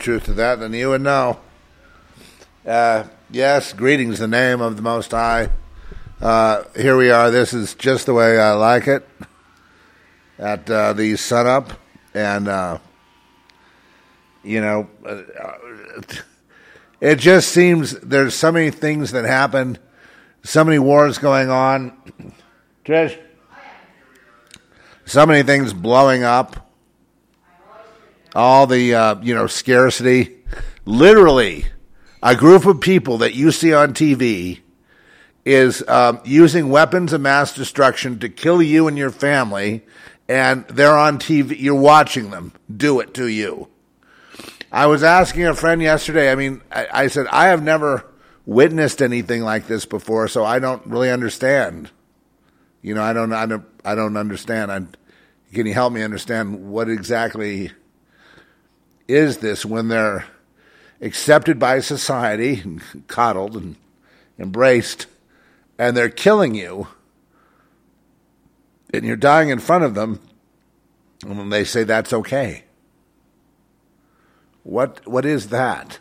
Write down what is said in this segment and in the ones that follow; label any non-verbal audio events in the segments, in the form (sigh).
truth to that than you would know. Uh, yes, greetings, the name of the Most High. Uh, here we are. This is just the way I like it at uh, the sunup. And, uh, you know, uh, it just seems there's so many things that happen, so many wars going on. Trish? So many things blowing up all the uh, you know scarcity. Literally, a group of people that you see on TV is um, using weapons of mass destruction to kill you and your family, and they're on TV. You're watching them do it to you. I was asking a friend yesterday. I mean, I, I said I have never witnessed anything like this before, so I don't really understand. You know, I don't, I don't, I don't understand. I, can you help me understand what exactly is this when they're accepted by society, and coddled and embraced, and they're killing you, and you're dying in front of them, and when they say that's okay? What what is that?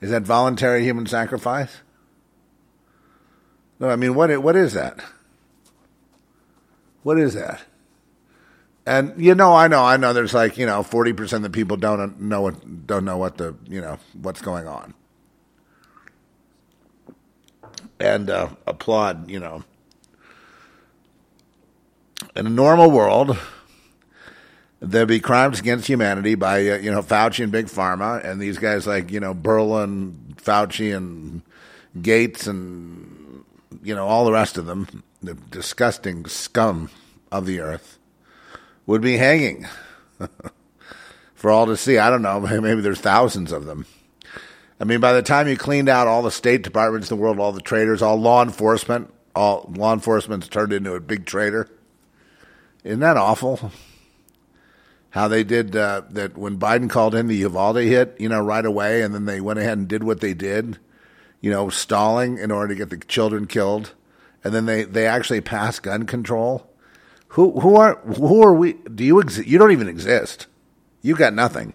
Is that voluntary human sacrifice? No, I mean what what is that? What is that? And you know, I know, I know. There's like you know, forty percent of the people don't know what don't know what the you know what's going on, and uh, applaud. You know, in a normal world, there'd be crimes against humanity by uh, you know Fauci and Big Pharma, and these guys like you know Berlin, Fauci, and Gates, and you know all the rest of them, the disgusting scum of the earth would be hanging (laughs) for all to see. I don't know. (laughs) Maybe there's thousands of them. I mean, by the time you cleaned out all the state departments in the world, all the traders, all law enforcement, all law enforcement's turned into a big trader. Isn't that awful? How they did uh, that when Biden called in the Uvalde hit, you know, right away, and then they went ahead and did what they did, you know, stalling in order to get the children killed, and then they they actually passed gun control. Who who are who are we? Do you exist? You don't even exist. You got nothing.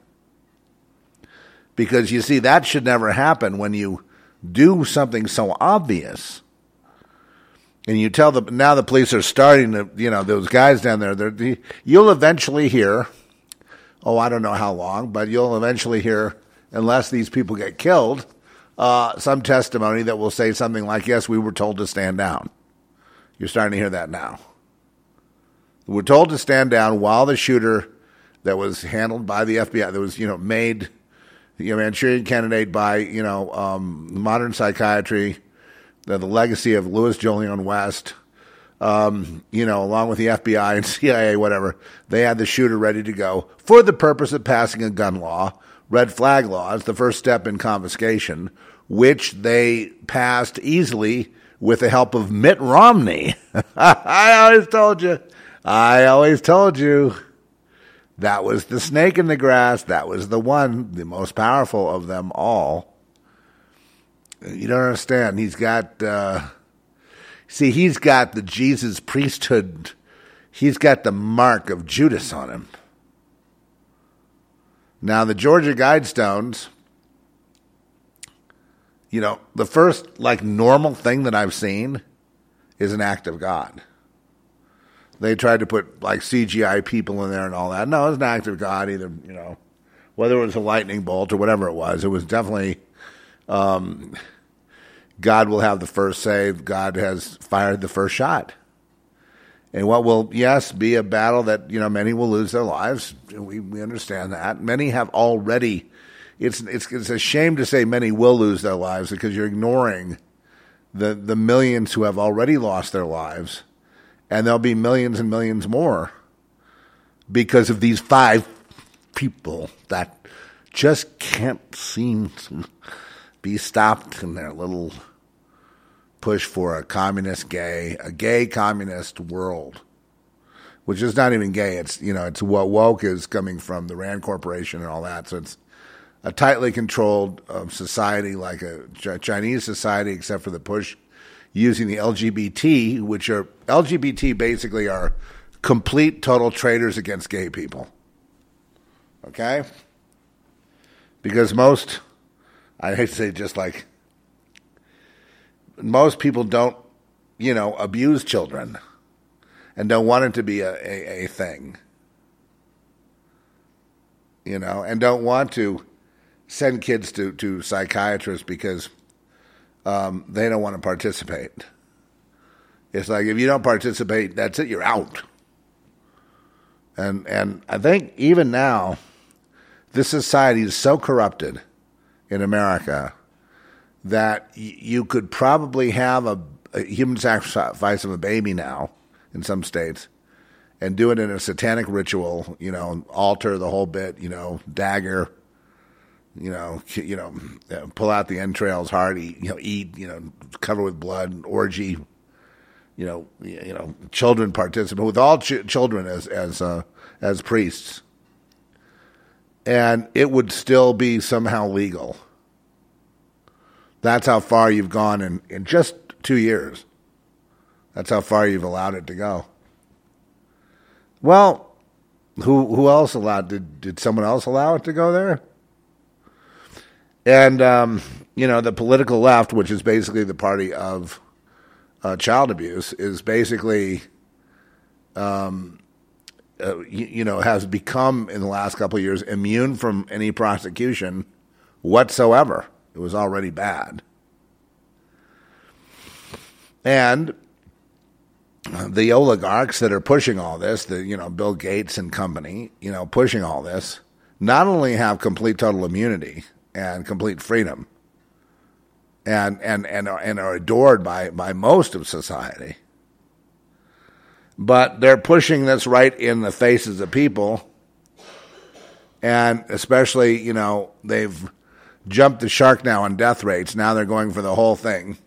Because you see, that should never happen when you do something so obvious. And you tell the now the police are starting to you know those guys down there. They're, you'll eventually hear. Oh, I don't know how long, but you'll eventually hear, unless these people get killed, uh, some testimony that will say something like, "Yes, we were told to stand down." You're starting to hear that now. We're told to stand down while the shooter that was handled by the FBI, that was, you know, made, you know, Manchurian candidate by, you know, um, modern psychiatry, the, the legacy of Louis Jolyon West, um, you know, along with the FBI and (laughs) CIA, whatever, they had the shooter ready to go for the purpose of passing a gun law. Red flag law is the first step in confiscation, which they passed easily with the help of Mitt Romney. (laughs) I always told you. I always told you that was the snake in the grass. That was the one, the most powerful of them all. You don't understand. He's got, uh, see, he's got the Jesus priesthood. He's got the mark of Judas on him. Now, the Georgia Guidestones, you know, the first like normal thing that I've seen is an act of God. They tried to put like CGI people in there and all that. No, it was an act of God, either, you know, whether it was a lightning bolt or whatever it was. It was definitely um, God will have the first say. God has fired the first shot. And what will, yes, be a battle that, you know, many will lose their lives. We, we understand that. Many have already. It's, it's, it's a shame to say many will lose their lives because you're ignoring the, the millions who have already lost their lives and there'll be millions and millions more because of these five people that just can't seem to be stopped in their little push for a communist gay, a gay communist world, which is not even gay. It's, you know, it's what woke is coming from the Rand Corporation and all that. So it's a tightly controlled um, society like a Chinese society, except for the push using the LGBT, which are LGBT basically are complete total traitors against gay people. Okay? Because most, I hate to say just like, most people don't, you know, abuse children and don't want it to be a, a, a thing. You know, and don't want to send kids to, to psychiatrists because um, they don't want to participate. It's like if you don't participate, that's it, you're out. And and I think even now, this society is so corrupted in America that y- you could probably have a, a human sacrifice of a baby now in some states and do it in a satanic ritual, you know, altar the whole bit, you know, dagger, you know, you know, pull out the entrails hard, eat, you know, eat, you know, cover with blood, orgy, you know, you know, children participate with all ch- children as as uh, as priests, and it would still be somehow legal. That's how far you've gone in, in just two years. That's how far you've allowed it to go. Well, who who else allowed? Did did someone else allow it to go there? And um, you know, the political left, which is basically the party of uh, child abuse is basically, um, uh, you, you, know, has become in the last couple of years immune from any prosecution whatsoever. It was already bad. And the oligarchs that are pushing all this, the you know Bill Gates and company, you know, pushing all this, not only have complete total immunity and complete freedom, and and and are, and are adored by by most of society. But they're pushing this right in the faces of people, and especially you know they've jumped the shark now on death rates. Now they're going for the whole thing.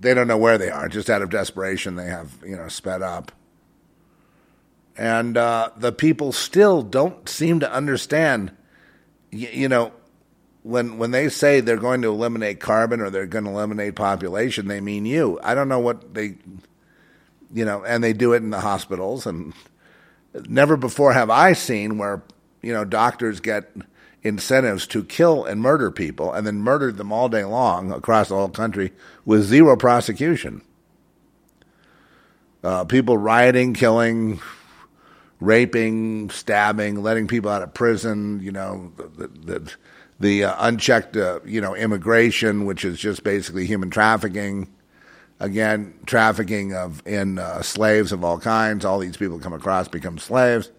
They don't know where they are. Just out of desperation, they have you know sped up. And uh, the people still don't seem to understand. you, you know, when when they say they're going to eliminate carbon or they're going to eliminate population, they mean you. I don't know what they, you know, and they do it in the hospitals. And never before have I seen where you know doctors get incentives to kill and murder people and then murder them all day long across the whole country with zero prosecution. Uh, people rioting, killing, raping, stabbing, letting people out of prison. You know, the, the, the uh, unchecked, uh, you know, immigration, which is just basically human trafficking. Again, trafficking of in uh, slaves of all kinds. All these people come across become slaves.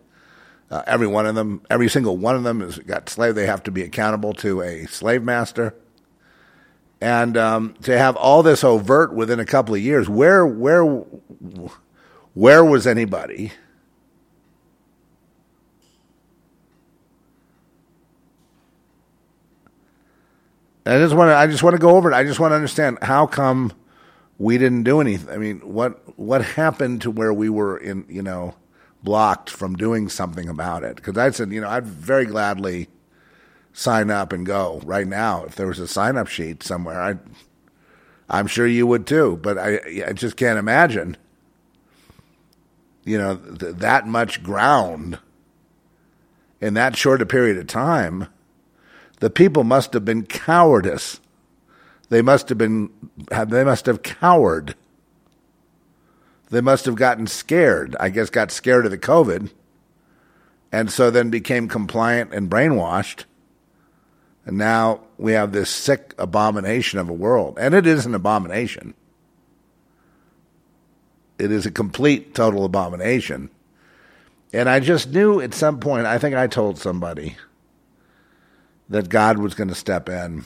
Uh, every one of them, every single one of them has got slave. They have to be accountable to a slave master. And um, to have all this overt within a couple of years, where where where was anybody? I just want to. I just want to go over it. I just want to understand how come we didn't do anything. I mean, what what happened to where we were in? You know, blocked from doing something about it. Because I said, you know, I'd very gladly sign up and go right now if there was a sign up sheet somewhere. I, I'm sure you would too. But I, I just can't imagine. You know, th- that much ground in that short a period of time the people must have been cowardice. They must have been, they must have cowered. They must have gotten scared. I guess got scared of the COVID. And so then became compliant and brainwashed. And now we have this sick abomination of a world. And it is an abomination. It is a complete, total abomination. And I just knew at some point, I think I told somebody, that God was going to step in.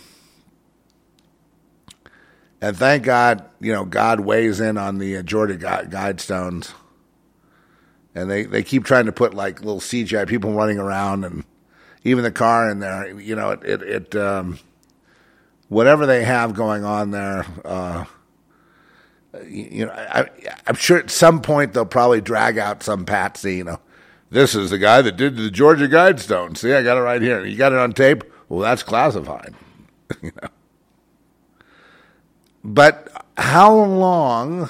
And thank God, you know, God weighs in on the Georgia Guidestones. And they, they keep trying to put like little CGI people running around and even the car in there. You know, it, it, it um, whatever they have going on there, uh, you know, I, I'm sure at some point they'll probably drag out some patsy, you know. This is the guy that did the Georgia Guidestones. See, I got it right here. You got it on tape? Well, that's classified. (laughs) you know. but how long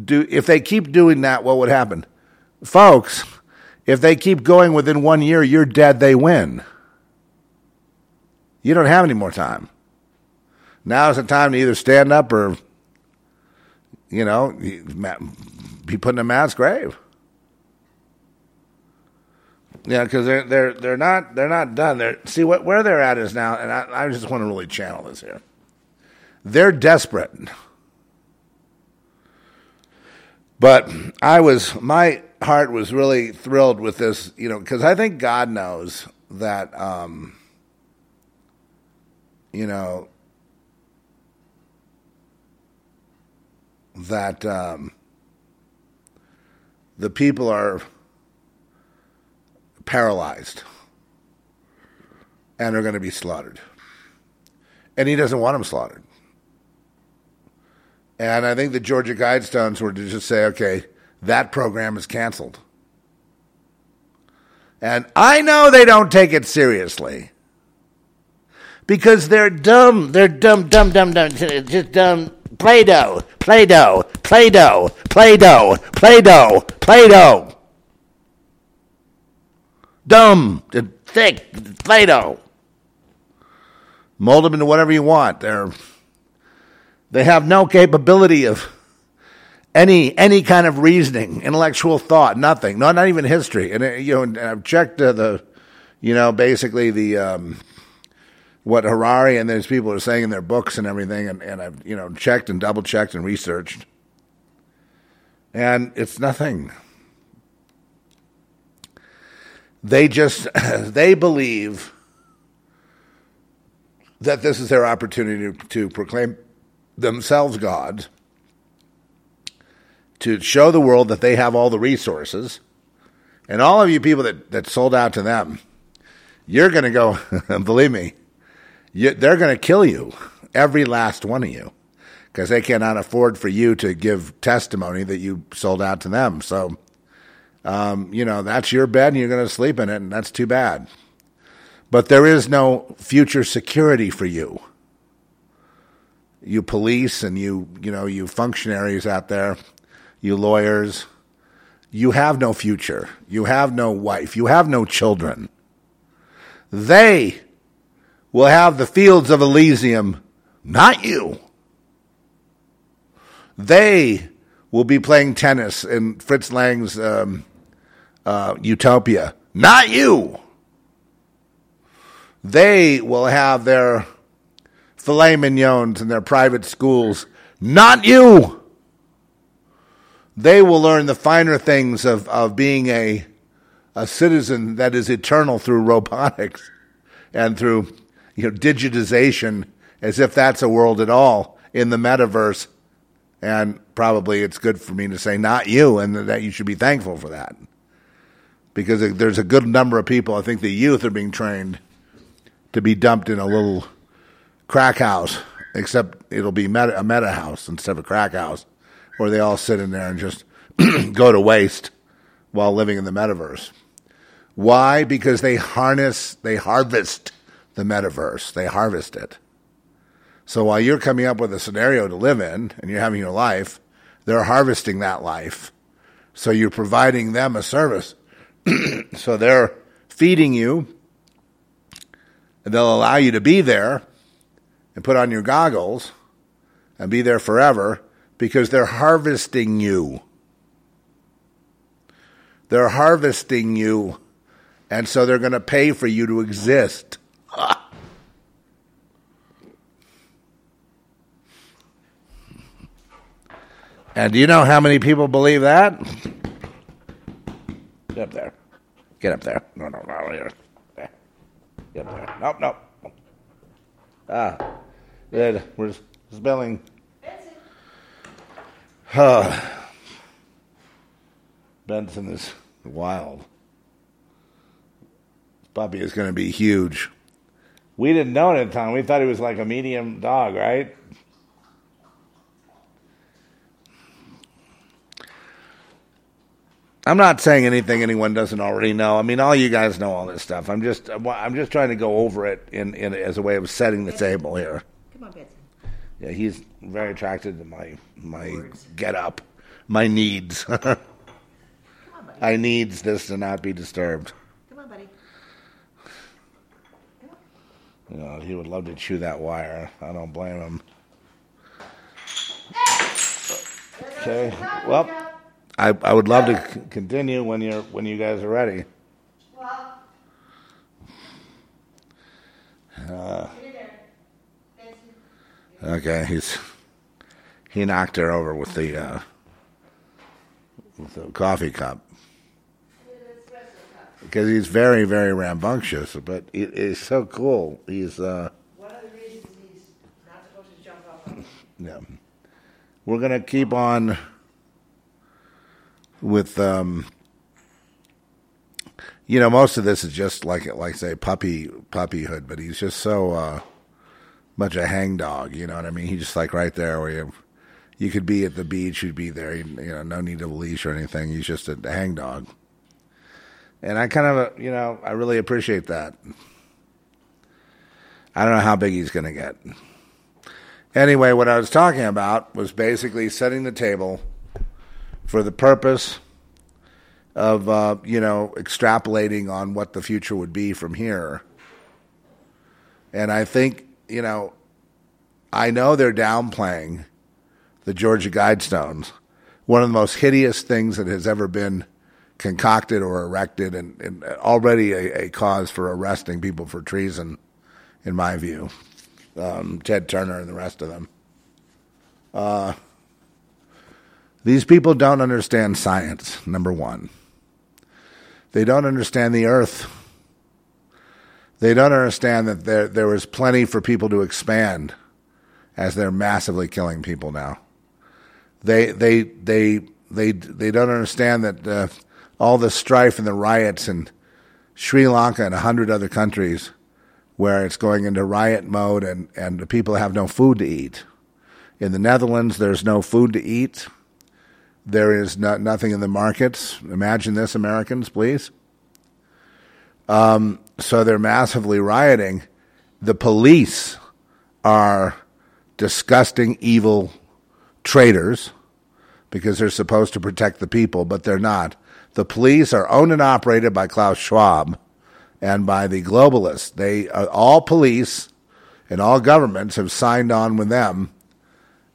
do if they keep doing that? What would happen, folks? If they keep going within one year, you're dead. They win. You don't have any more time. Now is the time to either stand up or, you know, be put in a mass grave. Yeah, because they're they're they're not they're not done. They're see what where they're at is now, and I, I just want to really channel this here. They're desperate, but I was my heart was really thrilled with this, you know, because I think God knows that, um, you know, that um, the people are paralyzed and are going to be slaughtered. And he doesn't want them slaughtered. And I think the Georgia Guidestones were to just say, okay, that program is canceled. And I know they don't take it seriously because they're dumb. They're dumb, dumb, dumb, dumb, just dumb. Play Doh, Play Doh, Play Doh, Play Doh, Play Doh, Play Doh dumb, thick, Play-Doh. Mold them into whatever you want. They're they have no capability of any any kind of reasoning, intellectual thought, nothing. No, not even history. And uh, you know, and I've checked uh, the, you know, basically the um, what Harari and those people are saying in their books and everything, and, and I've you know checked and double checked and researched, and it's nothing. They just (clears throat) they believe that this is their opportunity to, to proclaim themselves gods, to show the world that they have all the resources, and all of you people that, that sold out to them, you're going to go, (laughs) believe me, you, they're going to kill you, every last one of you, because they cannot afford for you to give testimony that you sold out to them. So um, you know, that's your bed and you're going to sleep in it, and that's too bad. But there is no future security for you. You police and you, you know, you functionaries out there, you lawyers, you have no future. You have no wife. You have no children. They will have the fields of Elysium, not you. They will be playing tennis in Fritz Lang's um, uh, utopia. Not you. They will have their filet mignons in their private schools. Not you. They will learn the finer things of, of being a, a citizen that is eternal through robotics and through you know, digitization, as if that's a world at all in the metaverse. And probably it's good for me to say, not you, and that you should be thankful for that because there's a good number of people. I think the youth are being trained to be dumped in a little crack house, except it'll be meta, a meta house instead of a crack house, where they all sit in there and just (clears throat) go to waste while living in the metaverse. Why? Because they harness, they harvest the metaverse. They harvest it. So while you're coming up with a scenario to live in and you're having your life, they're harvesting that life. So you're providing them a service (clears throat) so they're feeding you, and they'll allow you to be there and put on your goggles and be there forever because they're harvesting you. They're harvesting you, and so they're going to pay for you to exist. (laughs) And do you know how many people believe that? Up there. Get up there. No, no, no, here. There. Get up there. Nope, nope. Ah, good. We're spelling. Uh, Benson is wild. Puppy is going to be huge. We didn't know it at the time. We thought he was like a medium dog, right? I'm not saying anything anyone doesn't already know. I mean, all you guys know all this stuff. I'm just, I'm just trying to go over it in, in as a way of setting the table here. Come on, Betsy. Yeah, he's very attracted to my my get up, my needs. (laughs) Come on, buddy. I needs this to not be disturbed. Come on, buddy. Come on. You know, he would love to chew that wire. I don't blame him. Okay. Well, I I would love to c- continue when you're when you guys are ready. Well. Uh, Here, there. Thanks. Okay, he's he knocked her over with the uh, with the coffee cup because he's very very rambunctious, but he, he's so cool. He's uh, One of the reasons he's not supposed to jump off. (laughs) yeah. We're gonna keep on with um, you know, most of this is just like like say puppy puppyhood, but he's just so uh, much a hangdog. You know what I mean? He's just like right there where you you could be at the beach, you'd be there. You know, no need of a leash or anything. He's just a hangdog, and I kind of you know I really appreciate that. I don't know how big he's going to get. Anyway, what I was talking about was basically setting the table for the purpose of uh, you know extrapolating on what the future would be from here. And I think you know, I know they're downplaying the Georgia Guidestones, one of the most hideous things that has ever been concocted or erected, and, and already a, a cause for arresting people for treason, in my view. Um, Ted Turner and the rest of them. Uh, these people don't understand science, number one. They don't understand the earth. They don't understand that there, there is plenty for people to expand as they're massively killing people now. They, they, they, they, they don't understand that uh, all the strife and the riots in Sri Lanka and a hundred other countries where it's going into riot mode and, and the people have no food to eat. In the Netherlands, there's no food to eat. There is no, nothing in the markets. Imagine this, Americans, please. Um, so they're massively rioting. The police are disgusting, evil traitors because they're supposed to protect the people, but they're not. The police are owned and operated by Klaus Schwab and by the globalists. They uh, all police and all governments have signed on with them,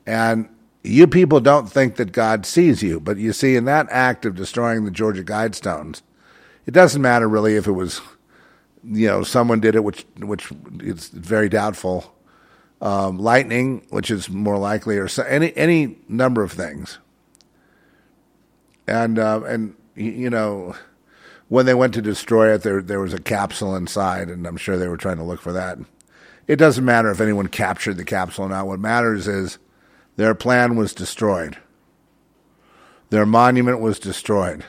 and you people don't think that God sees you, but you see, in that act of destroying the Georgia Guidestones, it doesn't matter really if it was, you know, someone did it, which which is very doubtful. Um, lightning, which is more likely, or so, any any number of things. And uh, and you know, when they went to destroy it, there there was a capsule inside, and I'm sure they were trying to look for that. It doesn't matter if anyone captured the capsule or not. What matters is their plan was destroyed. Their monument was destroyed.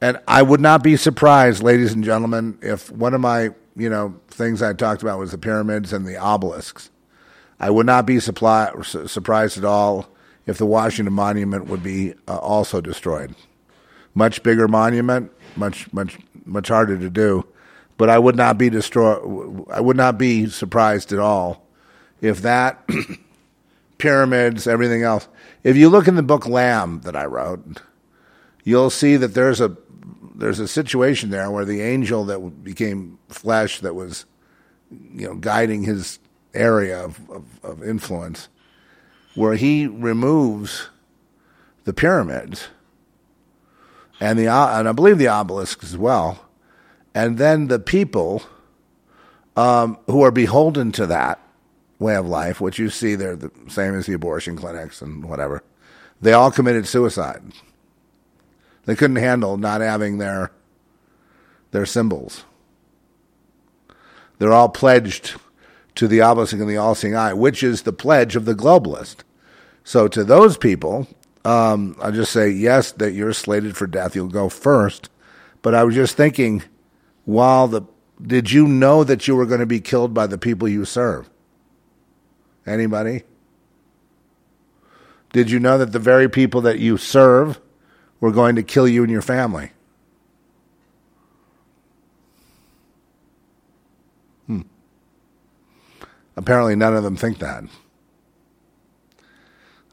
And I would not be surprised, ladies and gentlemen, if one of my, you know, things I talked about was the pyramids and the obelisks. I would not be supply, su- surprised at all if the Washington Monument would be uh, also destroyed. Much bigger monument, much much much harder to do, but I would not be destroy. I would not be surprised at all if that pyramids, everything else. If you look in the book Lamb that I wrote, you'll see that there's a there's a situation there where the angel that became flesh that was you know guiding his area of, of, of influence where he removes the pyramids and the and I believe the obelisks as well and then the people um, who are beholden to that way of life which you see they're the same as the abortion clinics and whatever they all committed suicide they couldn't handle not having their their symbols. They're all pledged to the obelisk and the all-seeing eye, which is the pledge of the globalist. So to those people, um, I'll just say yes, that you're slated for death. You'll go first. But I was just thinking, while the did you know that you were going to be killed by the people you serve? Anybody? Did you know that the very people that you serve were going to kill you and your family? Hmm. apparently none of them think that.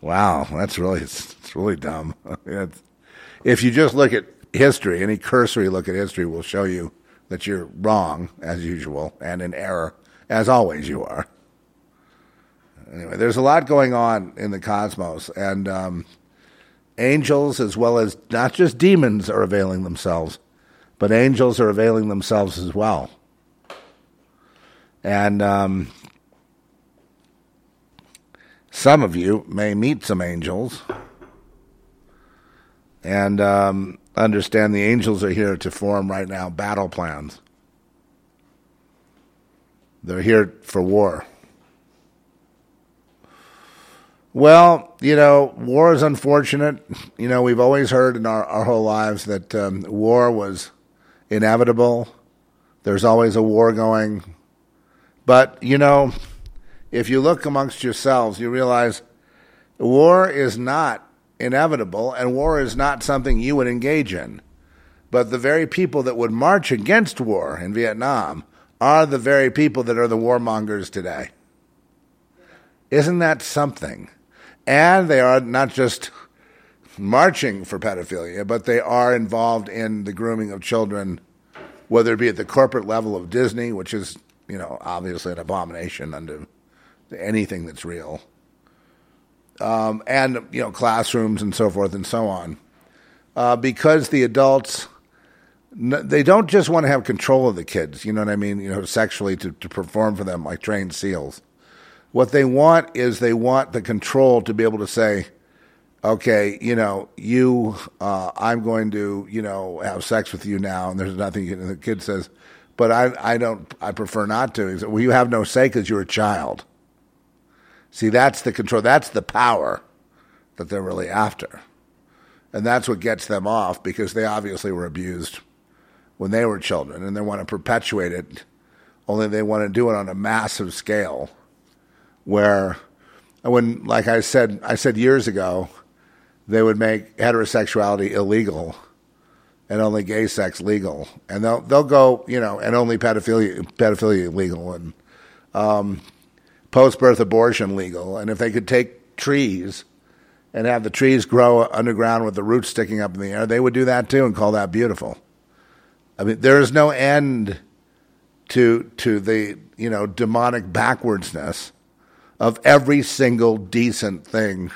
Wow, that's really it's, it's really dumb. (laughs) It's, if you just look at history, any cursory look at history will show you that you're wrong as usual and in error as always you are. Anyway, there's a lot going on in the cosmos, and um, angels as well as not just demons are availing themselves, but angels are availing themselves as well. And um, some of you may meet some angels and um, understand the angels are here to form right now battle plans. They're here for war. Well, you know, war is unfortunate. You know, we've always heard in our, our whole lives that um, war was inevitable. There's always a war going. But, you know, if you look amongst yourselves, you realize war is not inevitable and war is not something you would engage in. But the very people that would march against war in Vietnam are the very people that are the warmongers today. Isn't that something? And they are not just marching for pedophilia, but they are involved in the grooming of children, whether it be at the corporate level of Disney, which is, you know, obviously an abomination under anything that's real, um, and, you know, classrooms and so forth and so on. Uh, because the adults, they don't just want to have control of the kids, you know what I mean, you know, sexually to, to perform for them like trained seals what they want is they want the control to be able to say, okay, you know, you, uh, I'm going to, you know, have sex with you now, and there's nothing. You And the kid says, but I, I don't, I prefer not to. Said, well, you have no say because you're a child. See, that's the control. That's the power that they're really after, and that's what gets them off because they obviously were abused when they were children, and they want to perpetuate it. Only they want to do it on a massive scale where when like I said I said years ago they would make heterosexuality illegal and only gay sex legal. And they'll they'll go you know and only pedophilia pedophilia legal and um, post birth abortion legal. And if they could take trees and have the trees grow underground with the roots sticking up in the air they would do that too and call that beautiful. I mean there is no end to to the you know demonic backwardsness of every single decent thing,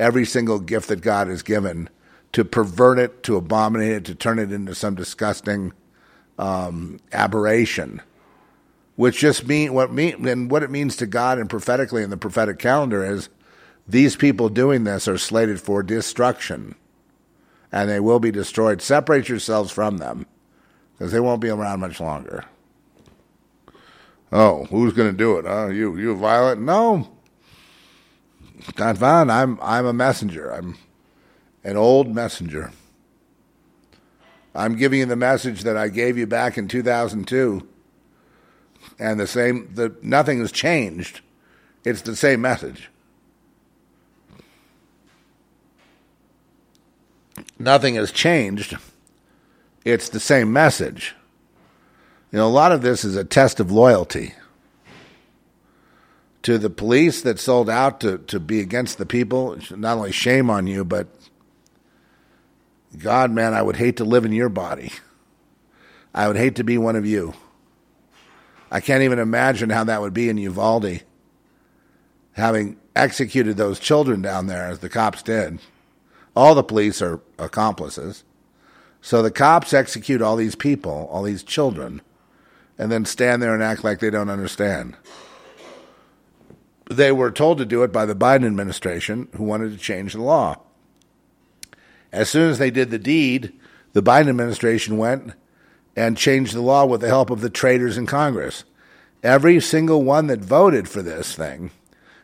every single gift that God has given, to pervert it, to abominate it, to turn it into some disgusting um, aberration. Which just mean what mean and what it means to God and prophetically in the prophetic calendar is these people doing this are slated for destruction, and they will be destroyed. Separate yourselves from them, because they won't be around much longer. Oh, who's going to do it? Huh? You, you violent? No, not fine. I'm, I'm a messenger. I'm an old messenger. I'm giving you the message that I gave you back in 2002, and the same. The nothing has changed. It's the same message. Nothing has changed. It's the same message. You know, a lot of this is a test of loyalty. To the police that sold out to, to be against the people, not only shame on you, but God, man, I would hate to live in your body. I would hate to be one of you. I can't even imagine how that would be in Uvalde, having executed those children down there as the cops did. All the police are accomplices. So the cops execute all these people, all these children and then stand there and act like they don't understand. They were told to do it by the Biden administration, who wanted to change the law. As soon as they did the deed, the Biden administration went and changed the law with the help of the traitors in Congress. Every single one that voted for this thing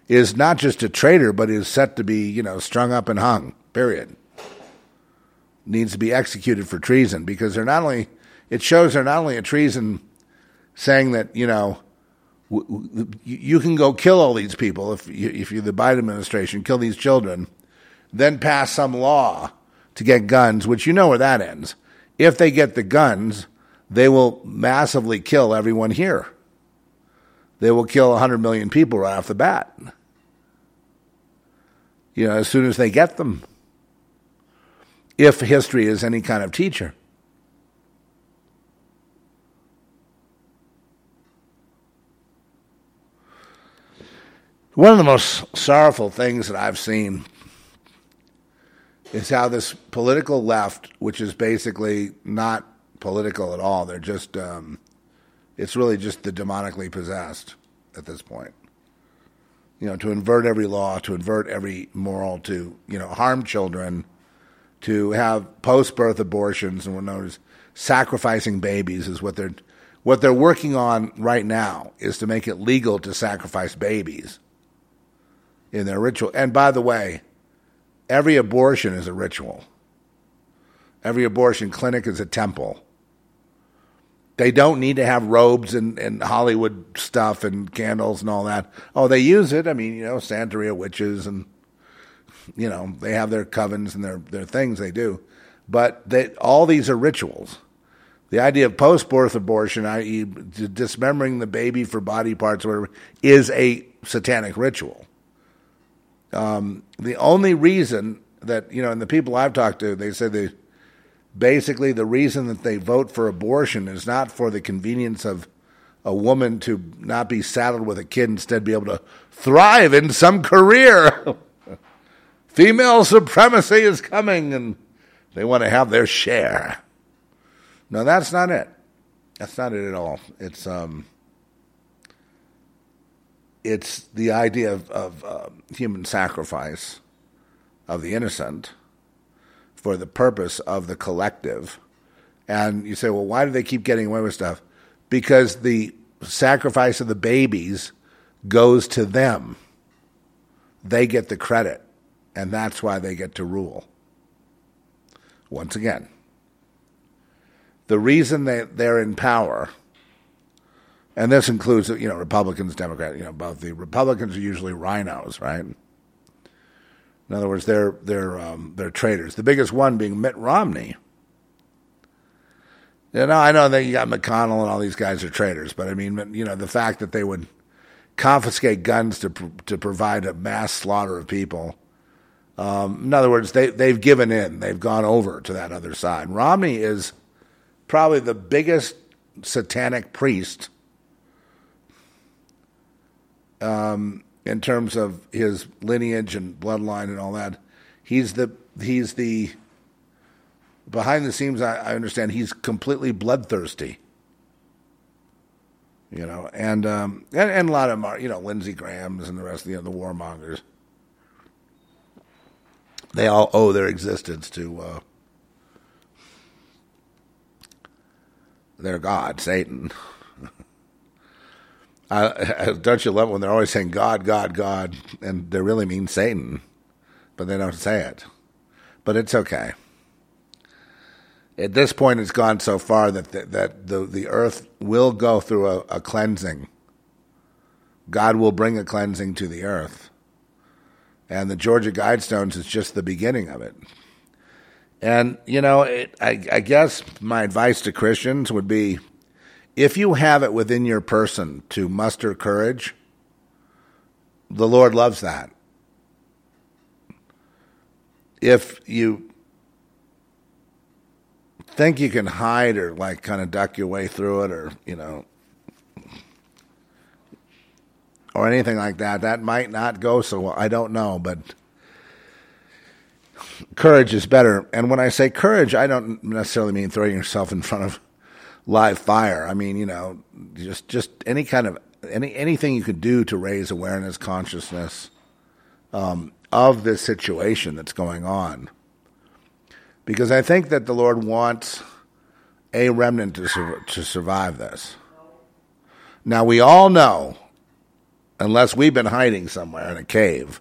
is not just a traitor, but is set to be, you know, strung up and hung, period. Needs to be executed for treason because they're not only, it shows they're not only a treason saying that you know you can go kill all these people if you, if you're the Biden administration, kill these children, then pass some law to get guns, which you know where that ends. If they get the guns, they will massively kill everyone here. they will kill 100 million people right off the bat. You know, as soon as they get them. If history is any kind of teacher. One of the most sorrowful things that I've seen is how this political left, which is basically not political at all, they're just, um, it's really just the demonically possessed at this point. You know, to invert every law, to invert every moral, to, you know, harm children, to have post birth abortions and what known as sacrificing babies is what they're what they're working on right now is to make it legal to sacrifice babies in their ritual. And by the way, every abortion is a ritual. Every abortion clinic is a temple. They don't need to have robes and, and Hollywood stuff and candles and all that. Oh, they use it. I mean, you know, Santeria witches and, you know, they have their covens and their, their things they do. But they, all these are rituals. The idea of post birth abortion, i.e., dismembering the baby for body parts or whatever, is a satanic ritual. Um, the only reason that you know, and the people I've talked to, they say they basically the reason that they vote for abortion is not for the convenience of a woman to not be saddled with a kid, instead be able to thrive in some career. (laughs) Female supremacy is coming, and they want to have their share. No, that's not it. That's not it at all. It's um, it's the idea of, of uh, human sacrifice of the innocent for the purpose of the collective. And you say, well, why do they keep getting away with stuff? Because the sacrifice of the babies goes to them. They get the credit, and that's why they get to rule. Once again, the reason they, they're in power and this includes you know Republicans, Democrats. You know, both the Republicans are usually RINOs, right? In other words, they're they're um, they're traitors. The biggest one being Mitt Romney. You know, I know that you got McConnell and all these guys are traitors, but I mean, you know, the fact that they would confiscate guns to to provide a mass slaughter of people. Um, in other words, they they've given in. They've gone over to that other side. Romney is probably the biggest satanic priest um, in terms of his lineage and bloodline and all that. He's the he's the behind the scenes. I, I understand he's completely bloodthirsty. You know, and, um, and and a lot of them are, you know, Lindsey Graham's and the rest of the, you know, the warmongers. They all owe their existence to uh, their god, Satan. Uh, don't you love when they're always saying God, God, God, and they really mean Satan, but they don't say it. But it's okay. At this point, it's gone so far that the, that the the earth will go through a, a cleansing. God will bring a cleansing to the earth, and the Georgia Guidestones is just the beginning of it. And you know, it, I, I guess my advice to Christians would be if you have it within your person to muster courage, the Lord loves that. If you think you can hide or like kind of duck your way through it or, you know, or anything like that, that might not go so well. I don't know, but courage is better. And when I say courage, I don't necessarily mean throwing yourself in front of live fire. I mean, you know, just just any kind of any anything you could do to raise awareness, consciousness um, of this situation that's going on, because I think that the Lord wants a remnant to sur- to survive this. Now we all know, unless we've been hiding somewhere in a cave,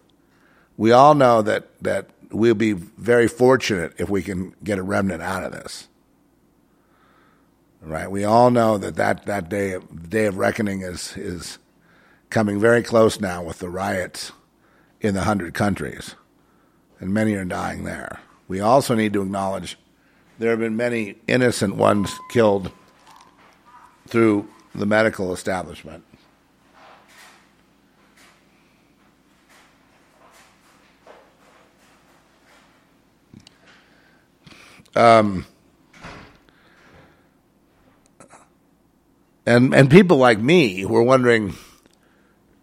we all know that that we'll be very fortunate if we can get a remnant out of this right? We all know that that, that day, of, day of reckoning is, is coming very close now with the riots in the hundred countries, and many are dying there. We also need to acknowledge there have been many innocent ones killed through the medical establishment. Um, and and people like me who are wondering,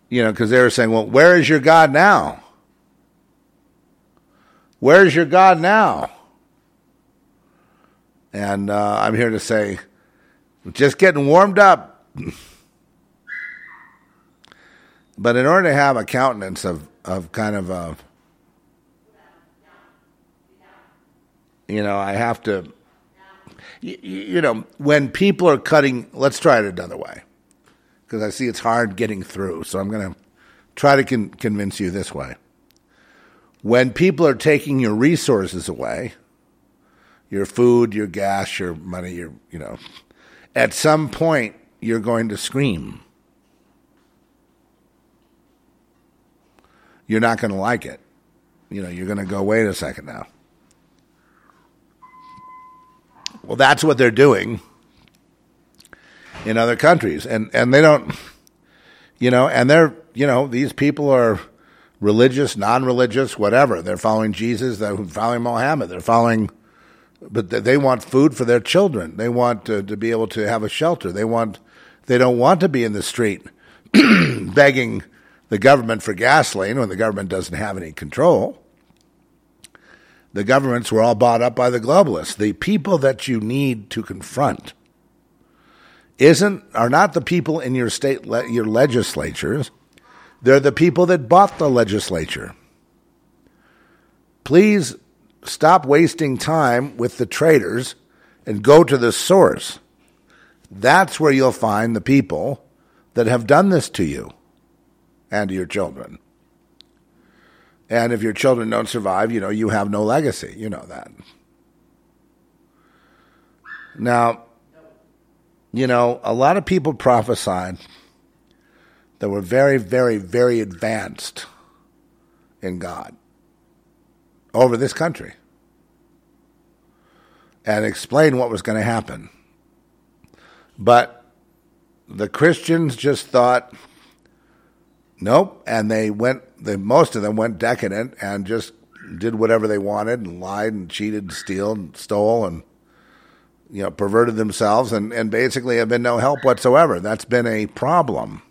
you know, because they were saying, "Well, where is your God now? Where is your God now?" And uh, I'm here to say, just getting warmed up. but in order to have a countenance of, of kind of a, you know, I have to, you, you know, when people are cutting, let's try it another way, because I see it's hard getting through. So I'm going to try to con- convince you this way. When people are taking your resources away, your food, your gas, your money, your, you know, at some point you're going to scream. You're not going to like it. You know, you're going to go, wait a second now. Well, that's what they're doing in other countries. And, and they don't, you know, and they're, you know, these people are religious, non religious, whatever. They're following Jesus, they're following Mohammed, they're following but they want food for their children. They want to, to be able to have a shelter. They want they don't want to be in the street (clears throat) begging the government for gasoline when the government doesn't have any control. The governments were all bought up by the globalists. The people that you need to confront isn't are not the people in your state your legislatures. They're the people that bought the legislature. Please stop wasting time with the traitors and go to the source. That's where you'll find the people that have done this to you and to your children. And if your children don't survive, you know, you have no legacy. You know that. Now, you know, a lot of people prophesied that were very, very, very advanced in God over this country and explain what was going to happen. But the Christians just thought, nope, and they went. The, most of them went decadent and just did whatever they wanted and lied and cheated and steal and stole and you know perverted themselves and, and basically have been no help whatsoever. That's been a problem.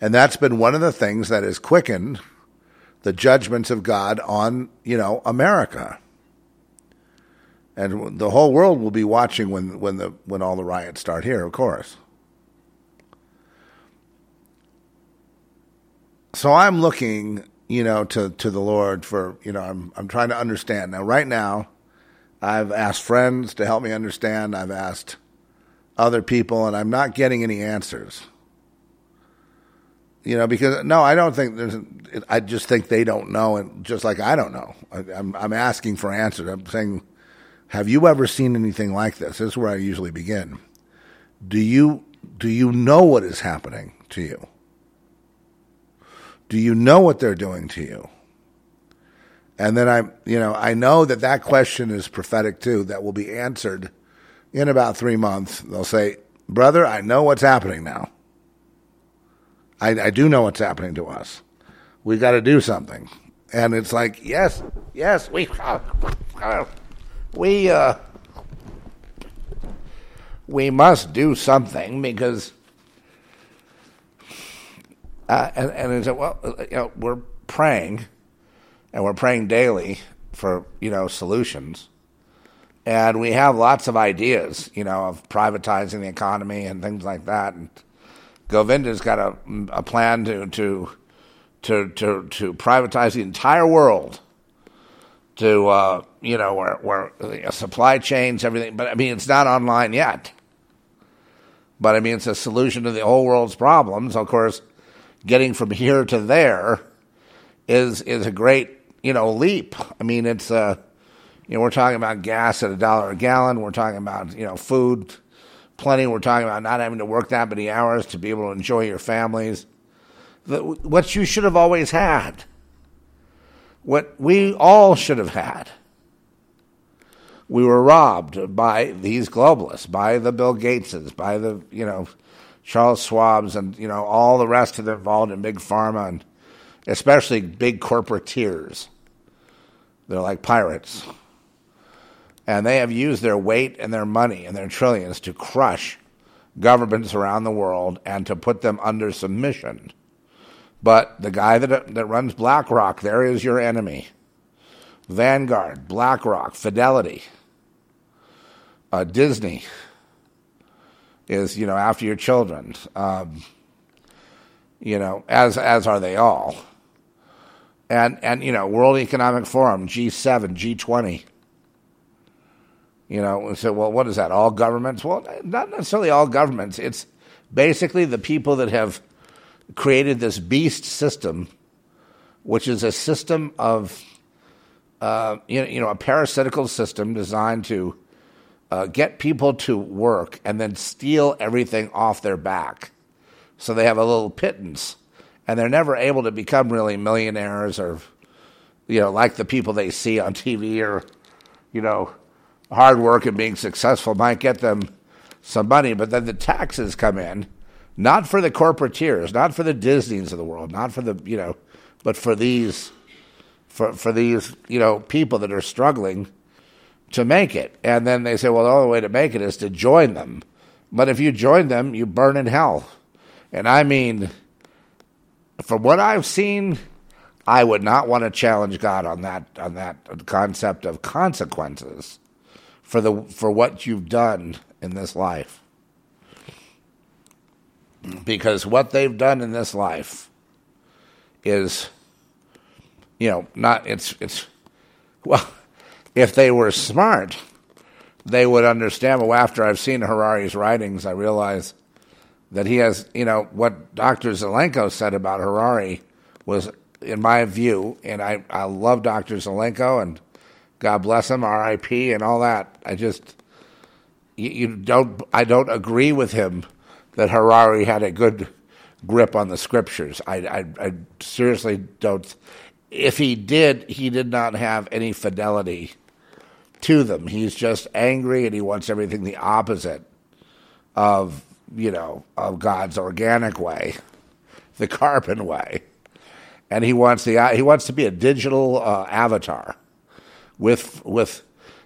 And that's been one of the things that has quickened the judgments of God on, you know, America. And the whole world will be watching when, when, the, when all the riots start here, of course. So I'm looking, you know, to, to the Lord for, you know, I'm, I'm trying to understand. Now, right now, I've asked friends to help me understand. I've asked other people, and I'm not getting any answers. You know, because no, I don't think there's. I just think they don't know, and just like I don't know, I, I'm I'm asking for answers. I'm saying, have you ever seen anything like this? This is where I usually begin. Do you do you know what is happening to you? Do you know what they're doing to you? And then I, you know, I know that that question is prophetic too. That will be answered in about three months. They'll say, "Brother, I know what's happening now." I, I do know what's happening to us. We got to do something. And it's like, yes, yes, we, we, uh, we must do something because, uh, and, and said, well, you know, we're praying, and we're praying daily for you know solutions, and we have lots of ideas, you know, of privatizing the economy and things like that, and Govinda's got a, a plan to, to to to to privatize the entire world. To uh, you know where where supply chains everything, but I mean it's not online yet. But I mean it's a solution to the whole world's problems. Of course, getting from here to there is is a great you know leap. I mean it's uh you know we're talking about gas at a dollar a gallon. We're talking about you know food plenty. We're talking about not having to work that many hours to be able to enjoy your families. What you should have always had. What we all should have had. We were robbed by these globalists, by the Bill Gateses, by the, you know, Charles Schwab's and, you know, all the rest of them involved in big pharma and especially big corporateers. They're like pirates. And they have used their weight and their money and their trillions to crush governments around the world and to put them under submission. But the guy that, that runs BlackRock, there is your enemy. Vanguard, BlackRock, Fidelity, uh, Disney is, you know, after your children. Um, you know, as as are they all. And and you know, World Economic Forum, G7, G20. You know, so well, what is that? All governments? Well, not necessarily all governments. It's basically the people that have created this beast system, which is a system of, uh, you, know, you know, a parasitical system designed to uh, get people to work and then steal everything off their back. So they have a little pittance, and they're never able to become really millionaires or, you know, like the people they see on TV or, you know, hard work and being successful might get them some money, but then the taxes come in, not for the corporateers, not for the Disneys of the world, not for the you know, but for these, for for these you know people that are struggling to make it, and then they say, well, the only way to make it is to join them, but if you join them, you burn in hell, and I mean, from what I've seen. I would not want to challenge God on that on that concept of consequences for the for what you've done in this life. Because what they've done in this life is you know, not it's it's well, if they were smart, they would understand. Well, after I've seen Harari's writings, I realize that he has, you know, what Dr. Zelenko said about Harari was, in my view, and I, I love Dr. Zelenko and God bless him, R.I.P. and all that. I just you, you, don't. I don't agree with him that Harari had a good grip on the scriptures. I, I, I seriously don't. If he did, he did not have any fidelity to them. He's just angry and he wants everything the opposite of you know of God's organic way, the carbon way, and he wants the he wants to be a digital uh, avatar with with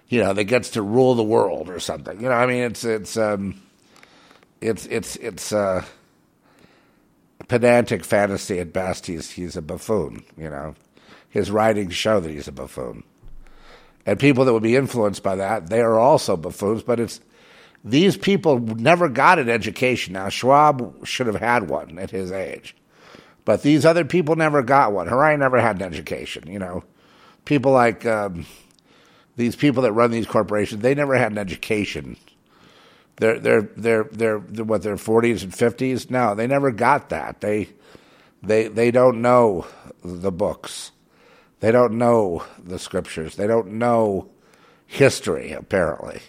you know that gets to rule the world or something. You know, I mean, it's it's um, it's it's it's uh, pedantic fantasy at best. He's he's a buffoon. You know, his writings show that he's a buffoon, and people that would be influenced by that they are also buffoons. But it's these people never got an education. Now Schwab should have had one at his age, but these other people never got one. Harari never had an education. You know, people like. Um, these people that run these corporations, they never had an education. They're they're they're they're, they're what their forties and fifties. No, they never got that. They they they don't know the books. They don't know the scriptures. They don't know history apparently.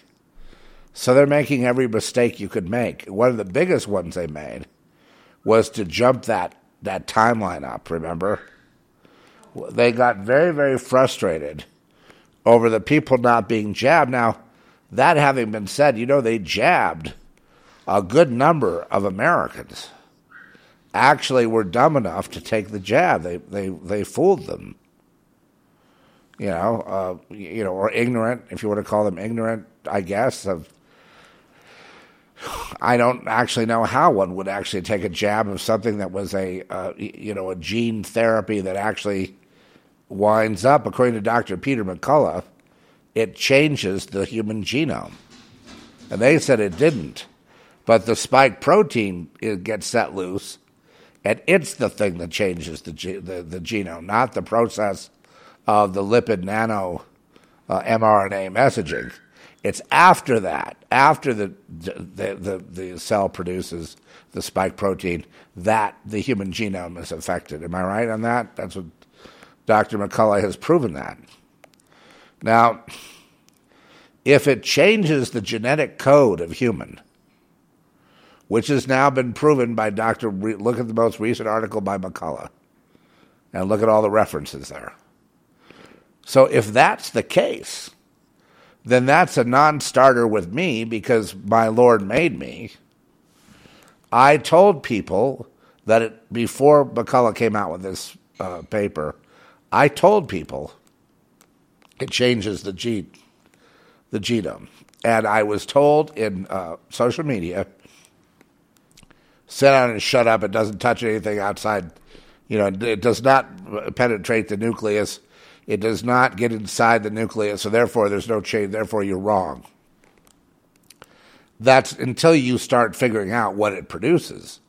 So they're making every mistake you could make. One of the biggest ones they made was to jump that that timeline up. Remember, they got very very frustrated over the people not being jabbed. Now, that having been said, you know, they jabbed a good number of Americans. Actually, were dumb enough to take the jab. They they they fooled them. You know, uh, you know, or ignorant, if you want to call them ignorant, I guess. Of (sighs) I don't actually know how one would actually take a jab of something that was a uh, you know a gene therapy that actually winds up, according to Dr. Peter McCullough, it changes the human genome. And they said it didn't. But the spike protein it gets set loose, and it's the thing that changes the, the, the genome, not the process of the lipid nano uh, mRNA messaging. It's after that, after the, the, the, the cell produces the spike protein, that the human genome is affected. Am I right on that? That's what Dr. McCullough has proven that. Now, if it changes the genetic code of human, which has now been proven by Dr. Re- look at the most recent article by McCullough and look at all the references there. So if that's the case, then that's a non starter with me because my Lord made me. I told people that it, before McCullough came out with this uh, paper, I told people it changes the gene, the genome. And I was told in uh, social media, sit down and shut up. It doesn't touch anything outside. You know, it does not penetrate the nucleus. It does not get inside the nucleus. So therefore, there's no change. Therefore, you're wrong. That's until you start figuring out what it produces,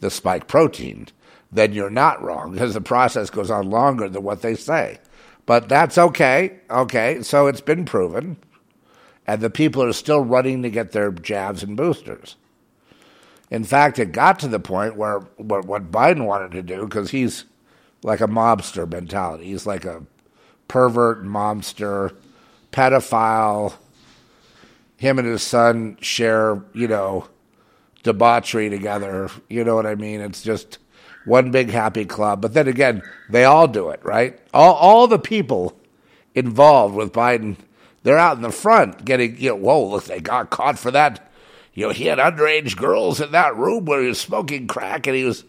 the spike protein. Then you're not wrong because the process goes on longer than what they say. But that's okay. Okay, so it's been proven. And the people are still running to get their jabs and boosters. In fact, it got to the point where what, what Biden wanted to do, because he's like a mobster mentality, he's like a pervert, mobster, pedophile. Him and his son share, you know, debauchery together. You know what I mean? It's just one big happy club. But then again, they all do it, right? All all the people involved with Biden, they're out in the front getting, you know, whoa, look, they got caught for that. You know, he had underage girls in that room where he was smoking crack and he was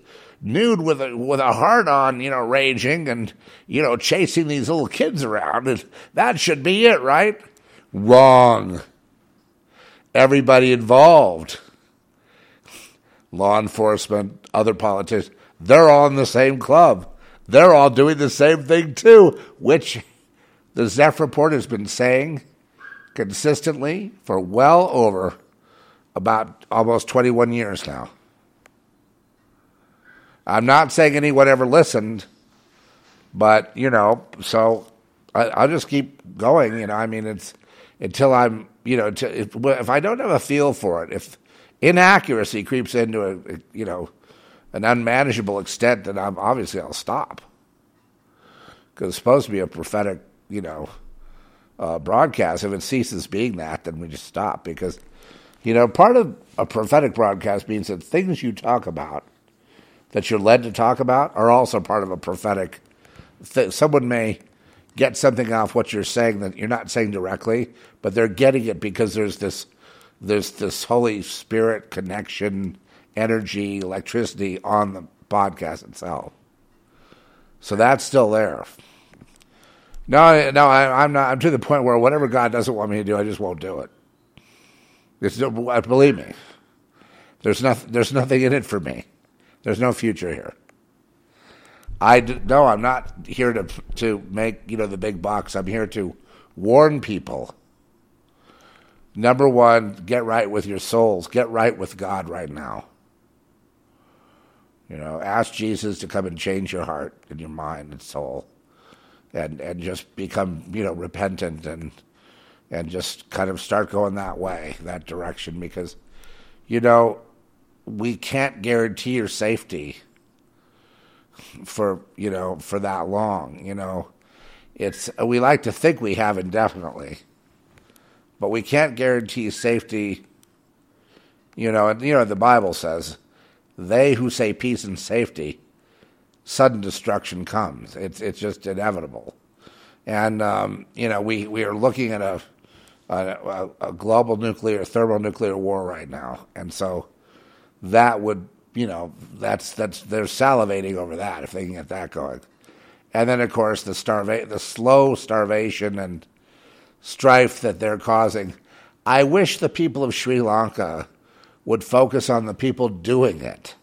nude with a with a heart on, you know, raging and you know, chasing these little kids around. That should be it, right? Wrong. Everybody involved, law enforcement, other politicians, they're all in the same club. They're all doing the same thing too, which the Zeph report has been saying consistently for well over about almost 21 years now. I'm not saying anyone ever listened, but you know, so I, will just keep going. You know, I mean, it's until I'm, you know, to, if, if I don't have a feel for it, if inaccuracy creeps into a, you know, an unmanageable extent, then I'm obviously I'll stop because it's supposed to be a prophetic, you know, uh, broadcast. If it ceases being that, then we just stop because, you know, part of a prophetic broadcast means that things you talk about that you're led to talk about are also part of a prophetic. Th- someone may get something off what you're saying that you're not saying directly, but they're getting it because there's this there's this Holy Spirit connection, energy, electricity on the podcast itself. So that's still there. No, no, I, am not. I'm to the point where whatever God doesn't want me to do, I just won't do it. It's, believe me, there's nothing. There's nothing in it for me. There's no future here. I no, I'm not here to to make you know the big bucks. I'm here to warn people. Number one, get right with your souls. Get right with God right now. You know, ask Jesus to come and change your heart and your mind and soul, and and just become you know repentant and and just kind of start going that way, that direction, because you know we can't guarantee your safety for you know for that long. You know, it's we like to think we have indefinitely, but we can't guarantee safety. You know, and you know the Bible says, "They who say peace and safety, sudden destruction comes." It's it's just inevitable, and um, you know we we are looking at a a, a global nuclear thermonuclear war right now, and so that would you know that's that's they're salivating over that if they can get that going. And then of course the starva- the slow starvation and strife that they're causing. I wish the people of Sri Lanka would focus on the people doing it.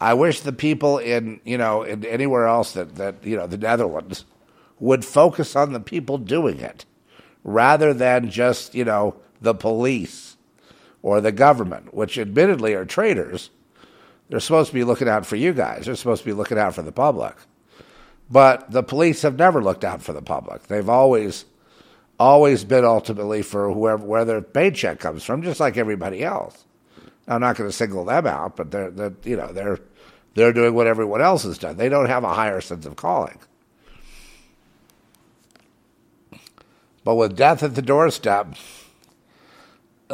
I wish the people in you know in anywhere else that that you know the Netherlands would focus on the people doing it rather than just you know the police or the government, which admittedly are traitors. They're supposed to be looking out for you guys. They're supposed to be looking out for the public. But the police have never looked out for the public. They've always always been ultimately for whoever where their paycheck comes from, just like everybody else. I'm not going to single them out, but they're, they're you know they're they're doing what everyone else has done. They don't have a higher sense of calling. But with death at the doorstep,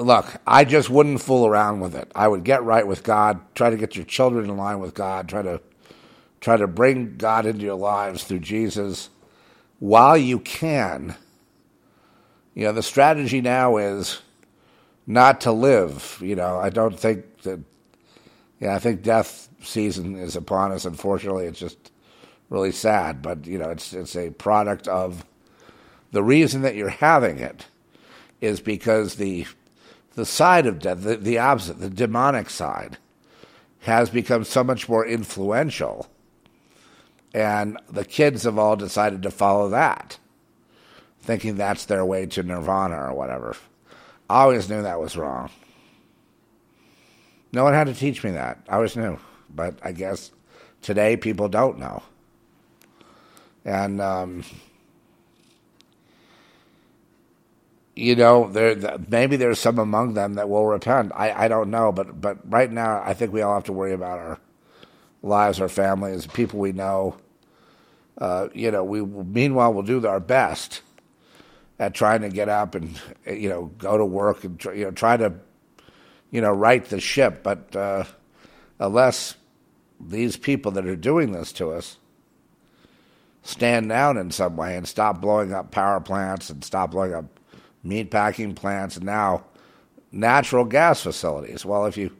look, I just wouldn't fool around with it. I would get right with God, try to get your children in line with God, try to try to bring God into your lives through Jesus while you can. You know, the strategy now is not to live. You know, I don't think that yeah, I think death season is upon us. Unfortunately, it's just really sad, but you know, it's it's a product of The reason that you're having it is because the the side of death, the, the opposite, the demonic side, has become so much more influential. And the kids have all decided to follow that, thinking that's their way to nirvana or whatever. I always knew that was wrong. No one had to teach me that. I always knew. But I guess today people don't know. And, um, you know, there maybe there's some among them that will repent. I, I don't know, but but right now, I think we all have to worry about our lives, our families, people we know. Uh, you know, we meanwhile we'll do our best at trying to get up and you know go to work and you know try to you know right the ship. But uh, unless these people that are doing this to us stand down in some way and stop blowing up power plants and stop blowing up meat packing plants, now natural gas facilities. Well, if you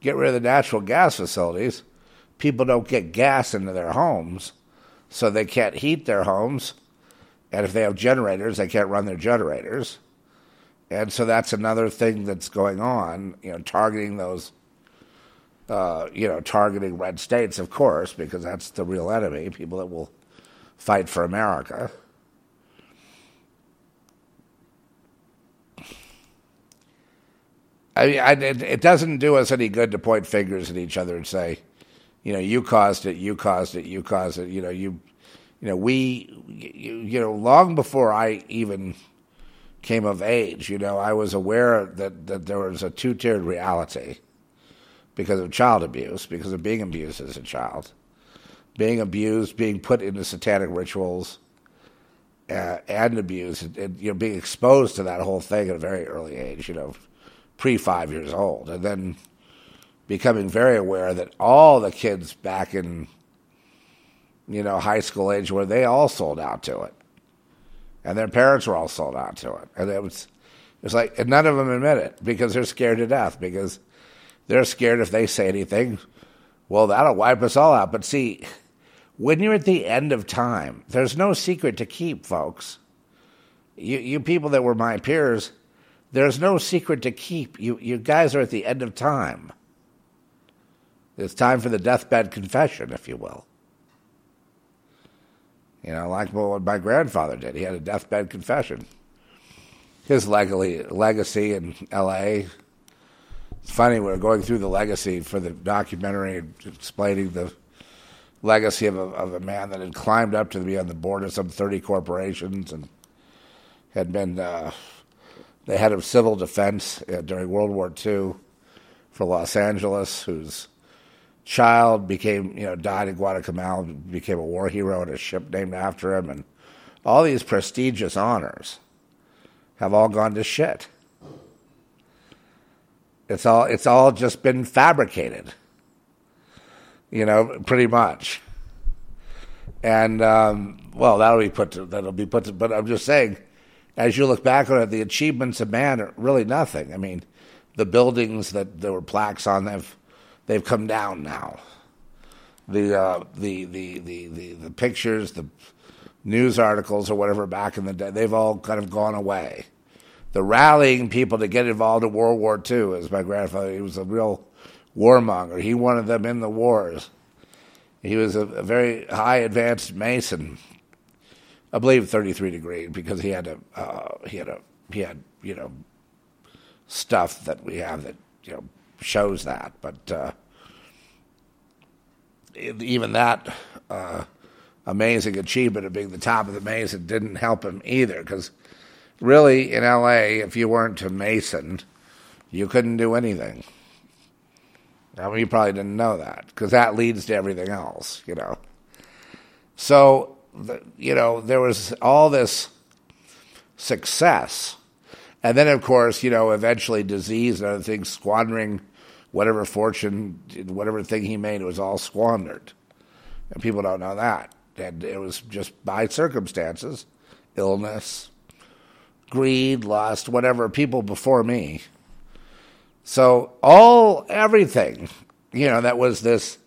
get rid of the natural gas facilities, people don't get gas into their homes, so they can't heat their homes. And if they have generators, they can't run their generators. And so that's another thing that's going on, you know, targeting those, uh, you know, targeting red states, of course, because that's the real enemy, people that will fight for America. I mean, I, it, it, doesn't do us any good to point fingers at each other and say, you know, you caused it, you caused it, you caused it. You know, you, you know, we, you, you know, long before I even came of age, you know, I was aware that that there was a two tiered reality because of child abuse, because of being abused as a child, being abused, being put into satanic rituals. Uh, and abused, and, and you know, being exposed to that whole thing at a very early age, you know, pre five years old, and then becoming very aware that all the kids back in you know high school age were they all sold out to it, and their parents were all sold out to it, and it was it was like and none of them admit it because they're scared to death because they're scared if they say anything, well that'll wipe us all out. But see, when you're at the end of time, there's no secret to keep, folks. You you people that were my peers there's no secret to keep. You, you guys are at the end of time. It's time for the deathbed confession, if you will. You know, like what my grandfather did. He had a deathbed confession. His legacy, legacy in L.A. It's funny, we are going through the legacy for the documentary explaining the legacy of a, of a man that had climbed up to be on the board of some 30 corporations and had been uh, the head of civil defense uh, during World War II for Los Angeles, whose child became, you know, died in Guadalcanal, became a war hero and a ship named after him, and all these prestigious honors have all gone to shit. It's all it's all just been fabricated, you know, pretty much. And um, well, that'll be put to, that'll be put to, but I'm just saying as you look back on it, the achievements of man are really nothing. I mean, the buildings that there were plaques on, they've they've come down now. The uh, the, the, the the the pictures, the news articles, or whatever back in the day, they've all kind of gone away. The rallying people to get involved in World War II, as my grandfather, he was a real warmonger. He wanted them in the wars. He was a, a very high advanced Mason, I believe 33 degree because he had a uh, he had a he had you know stuff that we have that you know shows that, but uh, even that uh, amazing achievement of being the top of the Mason didn't help him either because really in L.A. if you weren't a Mason, you couldn't do anything. I mean, you probably didn't know that because that leads to everything else, you know. So you know, there was all this success. And then, of course, you know, eventually disease and other things, squandering whatever fortune, whatever thing he made, it was all squandered. And people don't know that. And it was just by circumstances, illness, greed, lust, whatever, people before me. So, all, everything, you know, that was this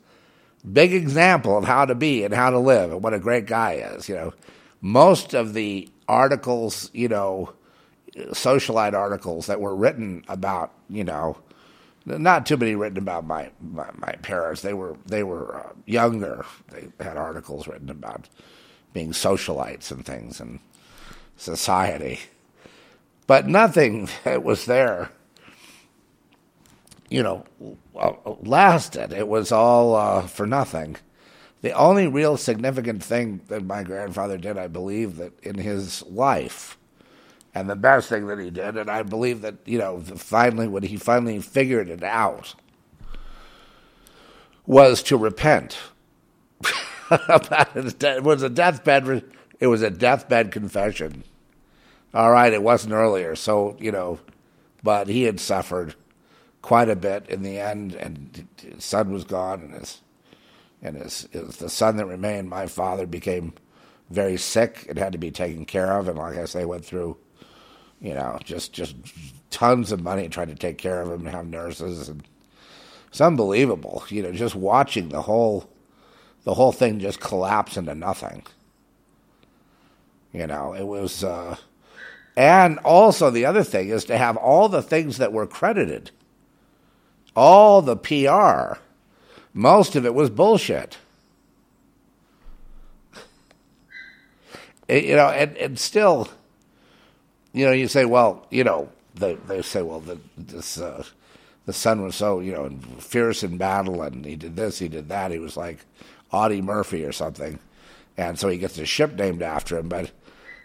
big example of how to be and how to live and what a great guy is. You know, most of the articles, you know, socialite articles that were written about, you know, not too many written about my my, my parents. They were they were uh, younger. They had articles written about being socialites and things and society, but nothing that (laughs) was there. You know, lasted. It was all uh, for nothing. The only real significant thing that my grandfather did, I believe, that in his life and the best thing that he did. And I believe that you know, finally, when he finally figured it out, was to repent. (laughs) it was a deathbed. It was a deathbed confession. All right, it wasn't earlier, so you know, but he had suffered quite a bit in the end, and his son was gone, and his and his, his the son that remained, my father, became very sick and had to be taken care of, and like I say, went through you know, just just tons of money trying to take care of him and have nurses and it's unbelievable. You know, just watching the whole the whole thing just collapse into nothing. You know, it was uh and also the other thing is to have all the things that were credited. All the PR. Most of it was bullshit. You know, and, and still you know, you say, well, you know, they they say, well, the, this uh, the son was so you know fierce in battle, and he did this, he did that. He was like Audie Murphy or something, and so he gets a ship named after him. But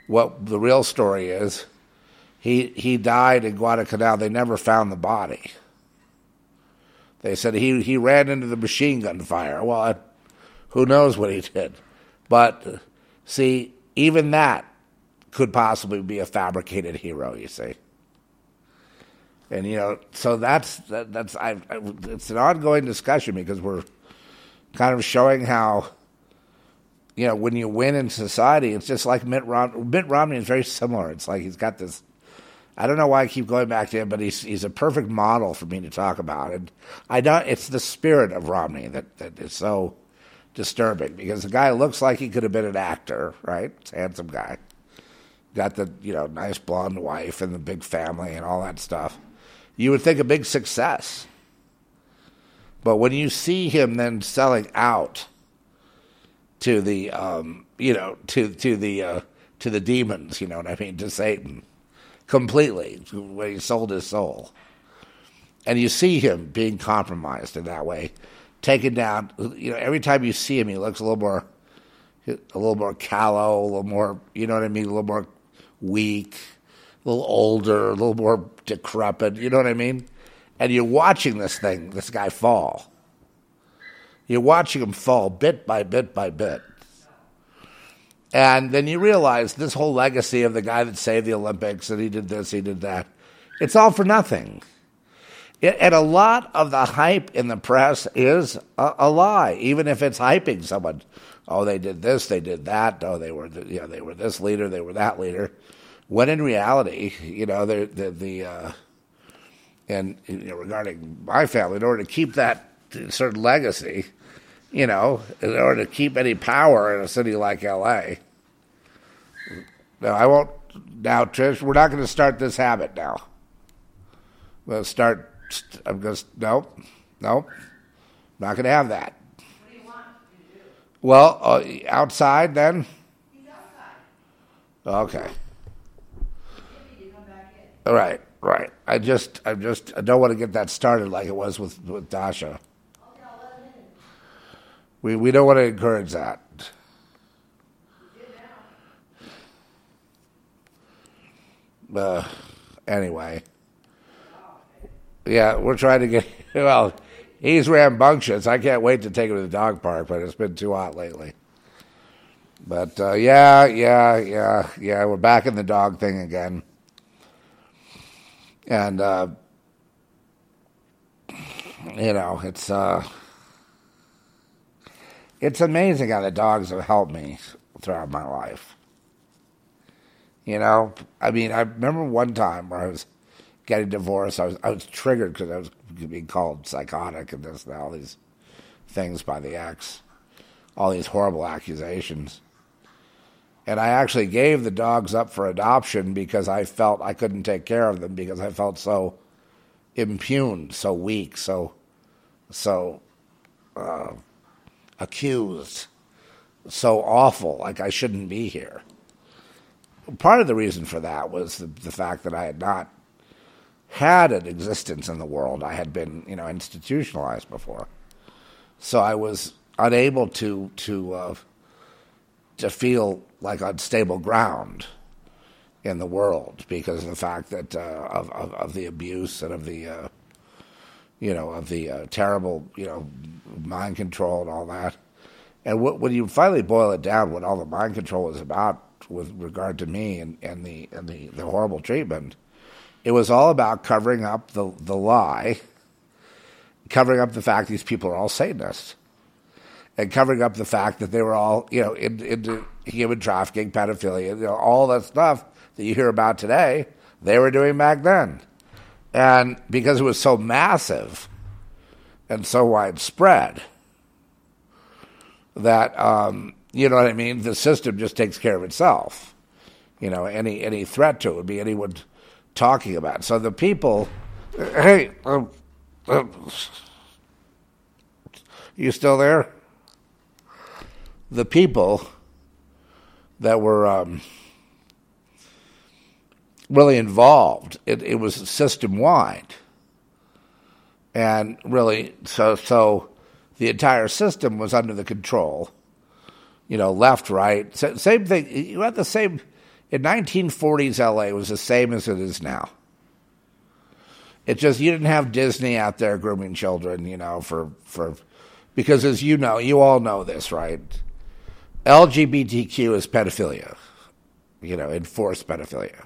what the real story is, he he died in Guadalcanal. They never found the body. They said he he ran into the machine gun fire. Well, uh, who knows what he did? But uh, see, even that could possibly be a fabricated hero. You see, and you know, so that's that, that's I, I, it's an ongoing discussion because we're kind of showing how you know when you win in society, it's just like Mitt Romney. Mitt Romney is very similar. It's like he's got this. I don't know why I keep going back to him, but he's he's a perfect model for me to talk about. And I don't. It's the spirit of Romney that that is so disturbing because the guy looks like he could have been an actor, right? Handsome guy got the you know nice blonde wife and the big family and all that stuff. You would think a big success. But when you see him then selling out to the um, you know to to the uh, to the demons, you know what I mean, to Satan, completely when he sold his soul, and you see him being compromised in that way, taken down. You know, every time you see him, he looks a little more a little more callow, a little more, you know what I mean, a little more weak, a little older, a little more decrepit. You know what I mean? And you're watching this thing, this guy fall. You're watching him fall bit by bit by bit. And then you realize this whole legacy of the guy that saved the Olympics and he did this, he did that, it's all for nothing. It, and a lot of the hype in the press is a, a, lie, even if it's hyping someone. Oh, they did this, they did that. Oh, they were, you know, they were this leader, they were that leader. When in reality, you know, the the, the uh, and you know, regarding my family, in order to keep that certain legacy, you know, in order to keep any power in a city like L.A. No, I won't. Now, Trish, we're not going to start this habit now. We'll start. I'm going to. Nope. Nope. Not going to have that. Well, uh, outside then? Outside okay. All right, right. I just, I just, I don't want to get that started like it was with with Dasha. We we don't want to encourage that. Uh, anyway, yeah, we're trying to get. (laughs) Well, he's rambunctious. I can't wait to take him to the dog park, but it's been too hot lately. But uh, yeah, yeah, yeah, yeah. We're back in the dog thing again. And, uh, you know, it's, uh, it's amazing how the dogs have helped me throughout my life. You know, I mean, I remember one time where I was getting divorced. I was I was triggered because I was being called psychotic and this and all these things by the ex, all these horrible accusations. And I actually gave the dogs up for adoption because I felt I couldn't take care of them because I felt so impugned, so weak, so so uh, accused, so awful, like I shouldn't be here. Part of the reason for that was the, the fact that I had not had an existence in the world. I had been, you know, institutionalized before, so I was unable to to uh, to feel like on stable ground in the world because of the fact that uh, of, of, of the abuse and of the uh, you know of the uh, terrible you know mind control and all that. And what, when you finally boil it down, what all the mind control was about with regard to me and, and the and the, the horrible treatment it was all about covering up the, the lie, covering up the fact these people are all Satanists, and covering up the fact that they were all, you know, into, into human trafficking, pedophilia, you know, all that stuff that you hear about today, they were doing back then. And because it was so massive and so widespread, that, um, you know what I mean, the system just takes care of itself. You know, any, any threat to it would be anyone talking about. It. So the people, hey, um, um, you still there? The people that were um, really involved, it, it was system wide, and really, so so the entire system was under the control. You know, left, right, same thing. You had the same in 1940s LA was the same as it is now. It just you didn't have Disney out there grooming children, you know, for for because as you know, you all know this, right? LGBTQ is pedophilia. You know, enforced pedophilia.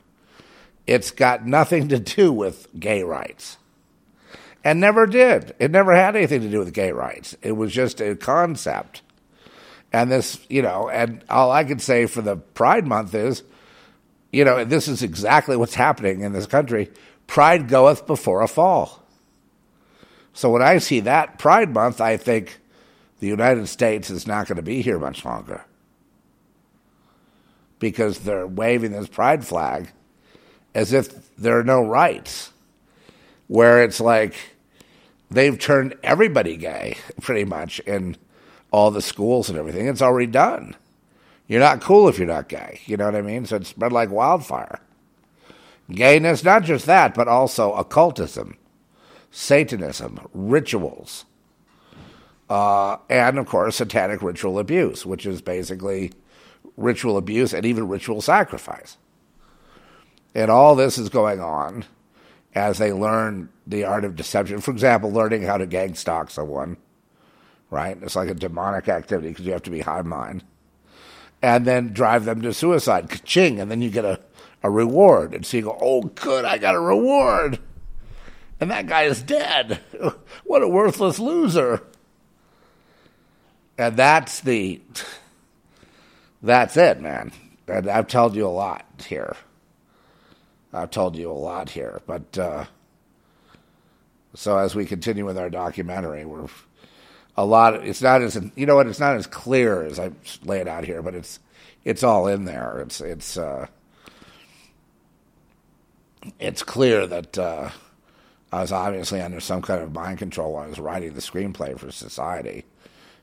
It's got nothing to do with gay rights. And never did. It never had anything to do with gay rights. It was just a concept. And this, you know, and all I can say for the Pride Month is you know, this is exactly what's happening in this country. Pride goeth before a fall. So when I see that Pride Month, I think the United States is not going to be here much longer because they're waving this pride flag as if there are no rights, where it's like they've turned everybody gay (laughs) pretty much in all the schools and everything. It's already done. You're not cool if you're not gay. You know what I mean? So it's spread like wildfire. Gayness, not just that, but also occultism, Satanism, rituals, uh, and of course, satanic ritual abuse, which is basically ritual abuse and even ritual sacrifice. And all this is going on as they learn the art of deception. For example, learning how to gang stalk someone, right? It's like a demonic activity because you have to be high mind and then drive them to suicide. Ka-ching, and then you get a, a reward. And so you go, oh, good, I got a reward. And that guy is dead. (laughs) what a worthless loser. And that's the, that's it, man. And I've told you a lot here. I've told you a lot here. But, uh, so as we continue with our documentary, we're a lot. It's not as you know what. It's not as clear as I lay it out here, but it's it's all in there. It's it's uh, it's clear that uh, I was obviously under some kind of mind control when I was writing the screenplay for Society,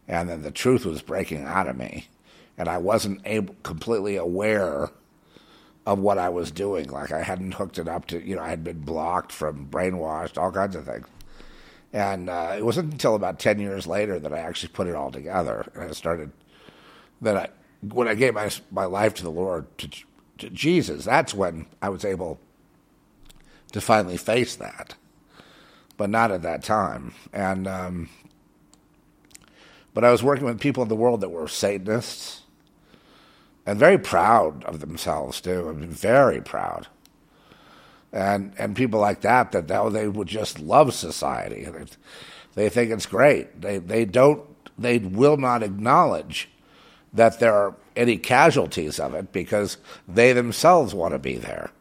and then the truth was breaking out of me, and I wasn't able completely aware of what I was doing. Like I hadn't hooked it up to you know I had been blocked from brainwashed, all kinds of things. And uh, it wasn't until about 10 years later that I actually put it all together. And I started, that I, when I gave my, my life to the Lord, to, to Jesus, that's when I was able to finally face that. But not at that time. And, um, but I was working with people in the world that were Satanists and very proud of themselves, too. I mean, very proud and and people like that that now they would just love society. They think it's great. They they don't they will not acknowledge that there are any casualties of it because they themselves want to be there.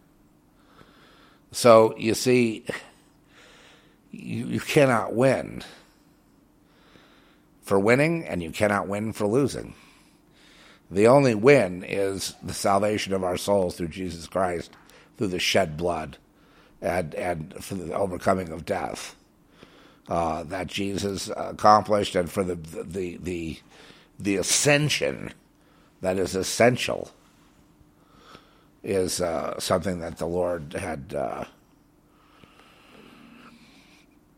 So you see, you, you cannot win for winning, and you cannot win for losing. The only win is the salvation of our souls through Jesus Christ, through the shed blood, and and for the overcoming of death uh, that Jesus accomplished, and for the the the the ascension that is essential is uh, something that the Lord had. Uh,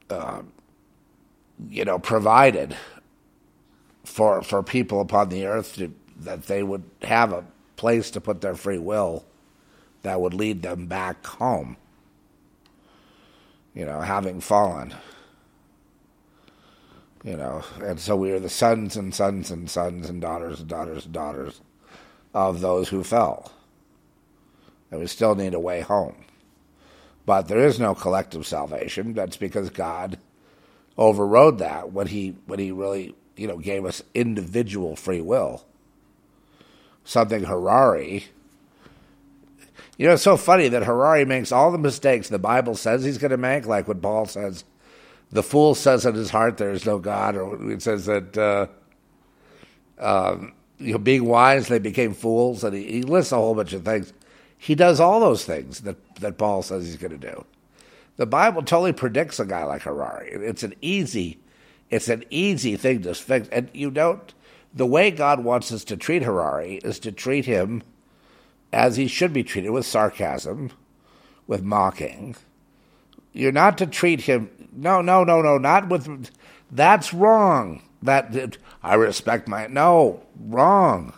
uh, you know, provided for for people upon the earth to, that they would have a place to put their free will that would lead them back home. You know, having fallen. You know, and so we are the sons and sons and sons and daughters and daughters and daughters of those who fell. And we still need a way home. But there is no collective salvation. That's because God overrode that when he when he really you know gave us individual free will. Something Harari. You know, it's so funny that Harari makes all the mistakes the Bible says he's going to make, like when Paul says, "The fool says in his heart there is no God," or it says that uh, um, you know, being wise they became fools, and he, he lists a whole bunch of things. He does all those things that, that Paul says he's going to do. The Bible totally predicts a guy like Harari. It's an easy, it's an easy thing to fix. And you don't. The way God wants us to treat Harari is to treat him as he should be treated, with sarcasm, with mocking. You're not to treat him. No, no, no, no, not with. That's wrong. That I respect my. No, wrong.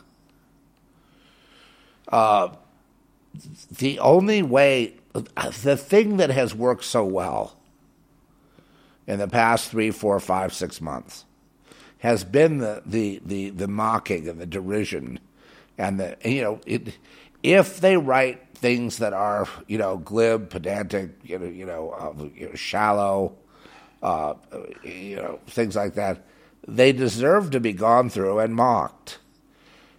Uh, the only way, the thing that has worked so well in the past three, four, five, six months has been the, the, the, the mocking and the derision and the, you know, it, if they write things that are, you know, glib, pedantic, you know, you know, uh, you know shallow, uh, you know, things like that, they deserve to be gone through and mocked.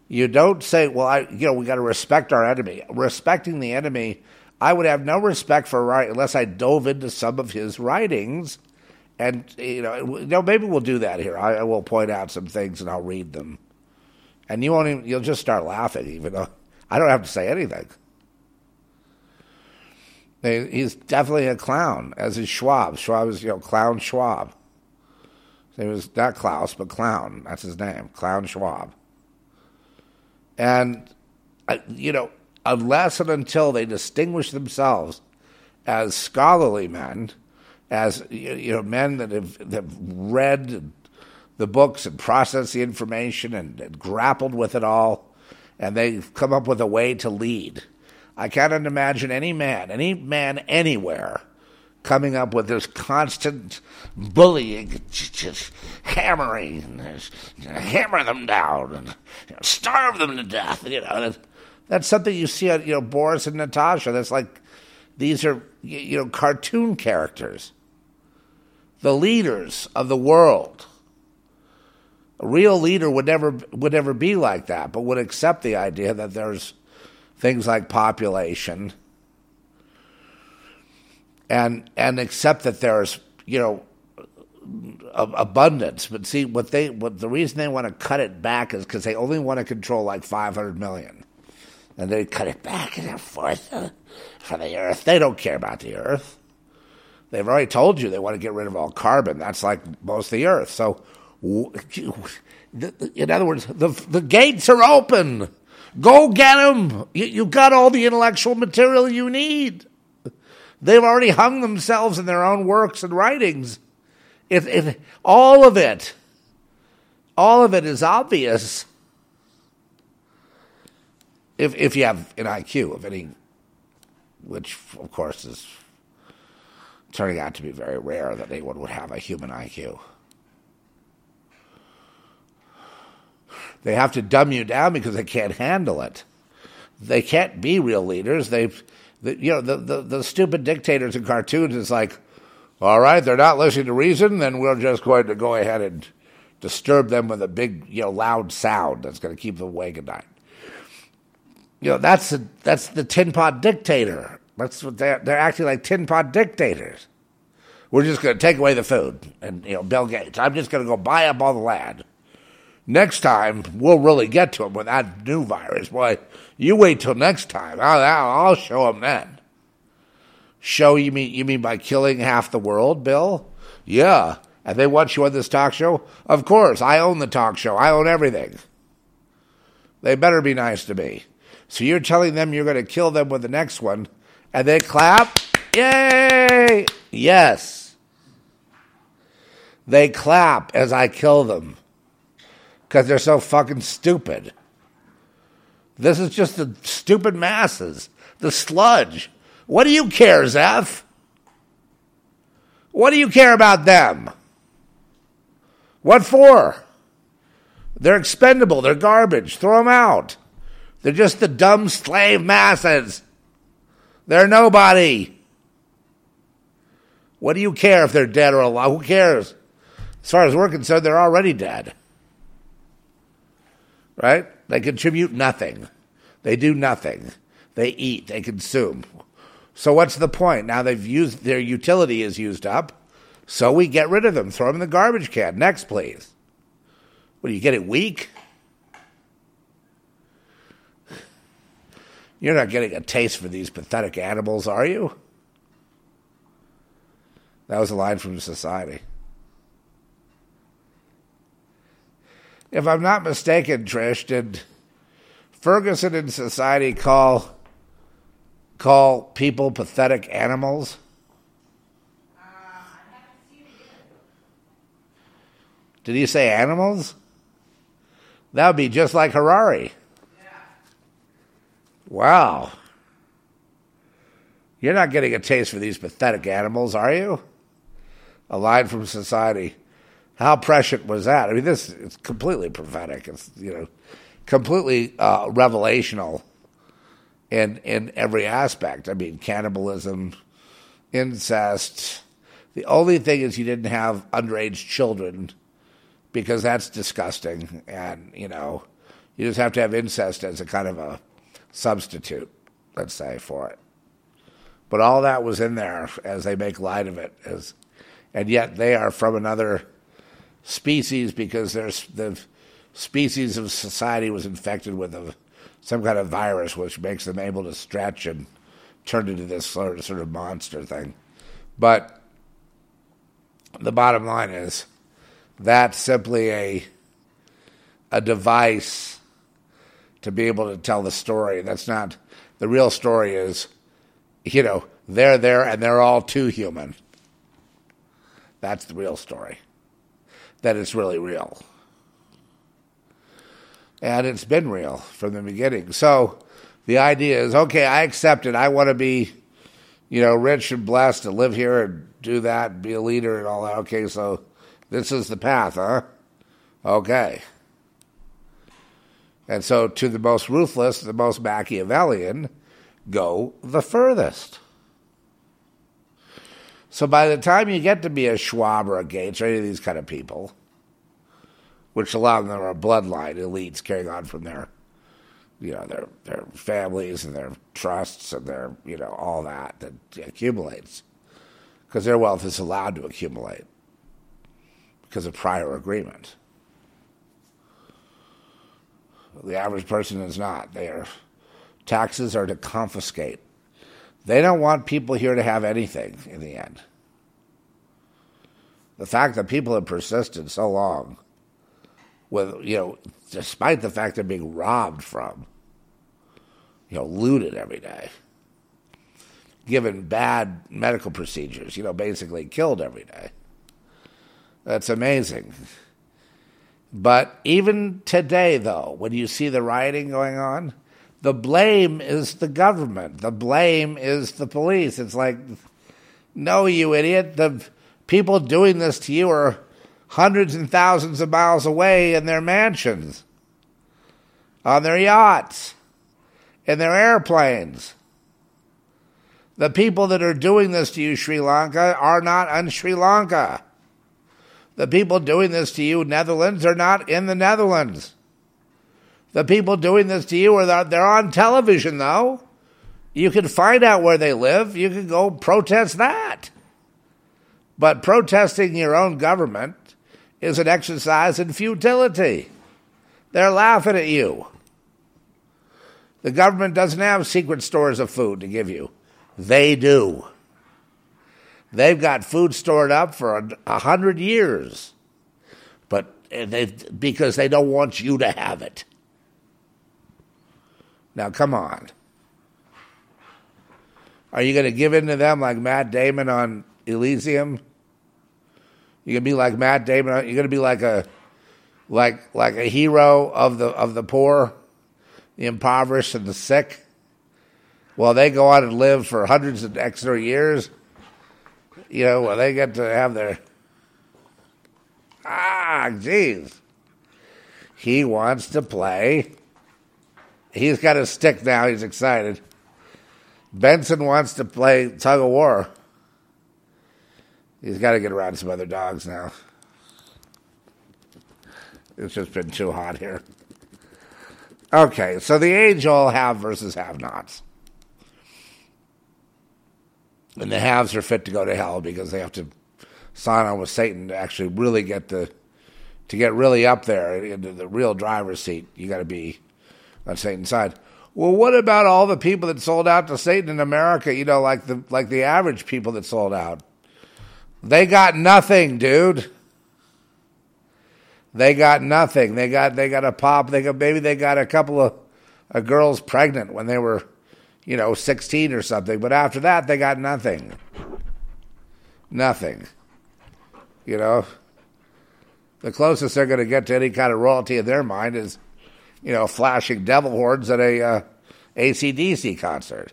You don't say, well, I, you know, we got to respect our enemy. Respecting the enemy, I would have no respect for right unless I dove into some of his writings. And, you know, maybe we'll do that here. I, I will point out some things and I'll read them. And you won't even, you'll just start laughing, even though I don't have to say anything. He's definitely a clown, as is Schwab. Schwab is, you know, Clown Schwab. He was not Klaus, but Clown. That's his name, Clown Schwab. And, uh, you know, unless and until they distinguish themselves as scholarly men, as, you know, men that have, that have read the books and processed the information and, and grappled with it all, and they've come up with a way to lead. I can't imagine any man, any man anywhere coming up with this constant bullying, just hammering, hammer them down and starve them to death. You know, that's something you see on you know Boris and Natasha. That's like these are you know cartoon characters, the leaders of the world. A real leader would never would never be like that, but would accept the idea that there's things like population and and accept that there's you know abundance. But see, what they what the reason they want to cut it back is because they only want to control like 500 million, and they cut it back and a fourth for the Earth. They don't care about the Earth. They've already told you they want to get rid of all carbon. That's like most of the Earth. So, in other words, the the gates are open. Go get them. You, you got all the intellectual material you need. They've already hung themselves in their own works and writings. If, if all of it, all of it is obvious. If if you have an IQ of any, which of course is turning out to be very rare that anyone would have a human IQ. They have to dumb you down because they can't handle it. They can't be real leaders. They've the, you know, the, the, the stupid dictators in cartoons is like, all right, they're not listening to reason, then we're just going to go ahead and disturb them with a big, you know, loud sound that's going to keep them awake at night. You know, that's the, that's the tin pot dictator. That's what they're, they're acting like tin pot dictators. We're just going to take away the food. And, you know, Bill Gates, I'm just going to go buy up all the land. Next time, we'll really get to them with that new virus. Boy, you wait till next time. I'll, I'll show them then. Show you mean you mean by killing half the world, Bill? Yeah. And they want you on this talk show? Of course. I own the talk show. I own everything. They better be nice to me. So you're telling them you're going to kill them with the next one, and they clap? Yay! Yes. They clap as I kill them because they're so fucking stupid. This is just the stupid masses, the sludge. What do you care, Zeph? What do you care about them? What for? They're expendable. They're garbage. Throw them out. They're just the dumb slave masses. They're nobody. What do you care if they're dead or alive? Who cares? As far as we're concerned, they're already dead. Right? They contribute nothing. They do nothing. They eat. They consume. So what's the point? Now they've used their utility is used up. So we get rid of them, throw them in the garbage can. Next, please. What do you get it weak? You're not getting a taste for these pathetic animals, are you? That was a line from society. If I'm not mistaken, Trish, did Ferguson and society call call people pathetic animals? Did he say animals? That would be just like Harari. Wow. You're not getting a taste for these pathetic animals, are you? A line from society. How prescient was that? I mean, this is completely prophetic. It's, you know, completely uh, revelational in, in every aspect. I mean, cannibalism, incest. The only thing is you didn't have underage children because that's disgusting. And, you know, you just have to have incest as a kind of a substitute, let's say, for it. But all that was in there as they make light of it. As, and yet they are from another species because the species of society was infected with a, some kind of virus which makes them able to stretch and turn into this sort of, sort of monster thing. But the bottom line is that's simply a a device to be able to tell the story. That's not the real story is, you know, they're there and they're all too human. That's the real story. That it's really real. And it's been real from the beginning. So the idea is okay, I accept it. I want to be, you know, rich and blessed and live here and do that and be a leader and all that. Okay, so this is the path, huh? Okay. And so, to the most ruthless, the most Machiavellian, go the furthest. So, by the time you get to be a Schwab or a Gates or any of these kind of people, which a lot of them are bloodline elites carrying on from their, you know, their their families and their trusts and their, you know, all that that accumulates, because their wealth is allowed to accumulate because of prior agreement. The average person is not. Their taxes are to confiscate. They don't want people here to have anything in the end. The fact that people have persisted so long with, you know, despite the fact they're being robbed from, you know, looted every day, given bad medical procedures, you know, basically killed every day. That's amazing. But even today, though, when you see the rioting going on, the blame is the government. The blame is the police. It's like, no, you idiot. The people doing this to you are hundreds and thousands of miles away in their mansions, on their yachts, in their airplanes. The people that are doing this to you, Sri Lanka, are not in Sri Lanka. The people doing this to you, Netherlands, are not in the Netherlands. The people doing this to you are they're on television though. You can find out where they live. You can go protest that. But protesting your own government is an exercise in futility. They're laughing at you. The government doesn't have secret stores of food to give you. They do. They've got food stored up for a, hundred years, but they, because they don't want you to have it. Now, come on. Are you going to give in to them like Matt Damon on Elysium? You're going to be like Matt Damon. You're going to be like a like like a hero of the of the poor, the impoverished, and the sick. Well, they go on and live for hundreds of extra years. You know, well, they get to have their ah, jeez. He wants to play. He's got a stick now. He's excited. Benson wants to play tug of war. He's got to get around some other dogs now. It's just been too hot here. Okay, so the age all have versus have nots. And the haves are fit to go to hell because they have to sign on with Satan to actually really get the to get really up there into the real driver's seat. You got to be on Satan's side. Well, what about all the people that sold out to Satan in America? You know, like the like the average people that sold out. They got nothing, dude. They got nothing. They got they got a pop. They got maybe they got a couple of, of girls pregnant when they were, you know, sixteen or something. But after that, they got nothing. Nothing. You know, the closest they're going to get to any kind of royalty in their mind is, you know, flashing devil horns at a uh, ACDC concert.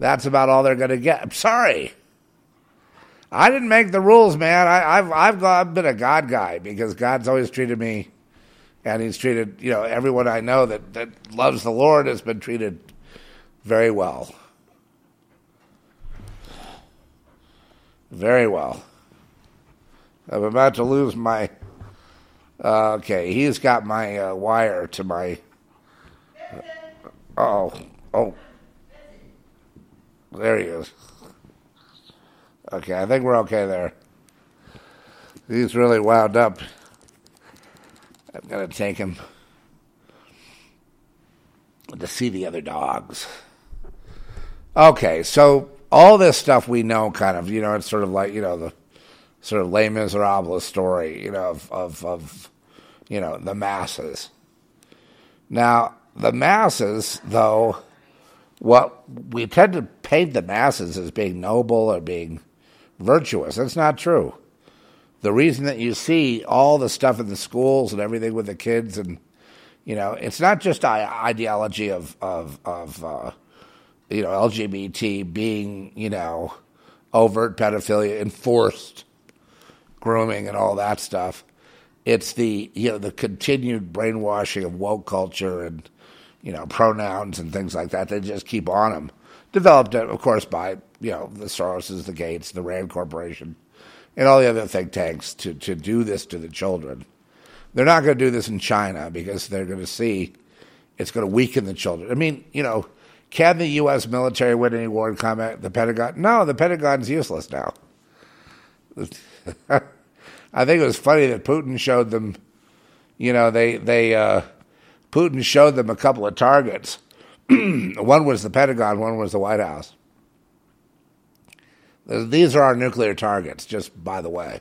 That's about all they're going to get. I'm sorry. I didn't make the rules, man. I, have I've I've been a God guy because God's always treated me, and He's treated you know everyone I know that that loves the Lord has been treated very well, very well. I'm about to lose my. Uh, okay, he's got my uh, wire to my. Oh, oh, there he is. Okay, I think we're okay there. He's really wound up. I'm going to take him to see the other dogs. Okay, so all this stuff we know, kind of, you know, it's sort of like, you know, the sort of Les Miserables story, you know, of, of, of you know, the masses. Now, the masses, though, what we tend to paint the masses as being noble or being virtuous. That's not true. The reason that you see all the stuff in the schools and everything with the kids, and you know, it's not just ideology of of of uh, you know LGBT being you know overt pedophilia, enforced grooming, and all that stuff. It's the you know the continued brainwashing of woke culture and you know pronouns and things like that. They just keep on them. Developed, uh, of course, by you know, the Soroses, the Gates, the Rand Corporation, and all the other think tanks to, to do this to the children. They're not going to do this in China because they're going to see it's going to weaken the children. I mean, you know, can the U.S. military win any war in combat? The Pentagon? No, the Pentagon's useless now. (laughs) I think it was funny that Putin showed them, you know, they, they, uh, Putin showed them a couple of targets. (clears throat) one was the Pentagon, one was the White House. These are our nuclear targets, just by the way.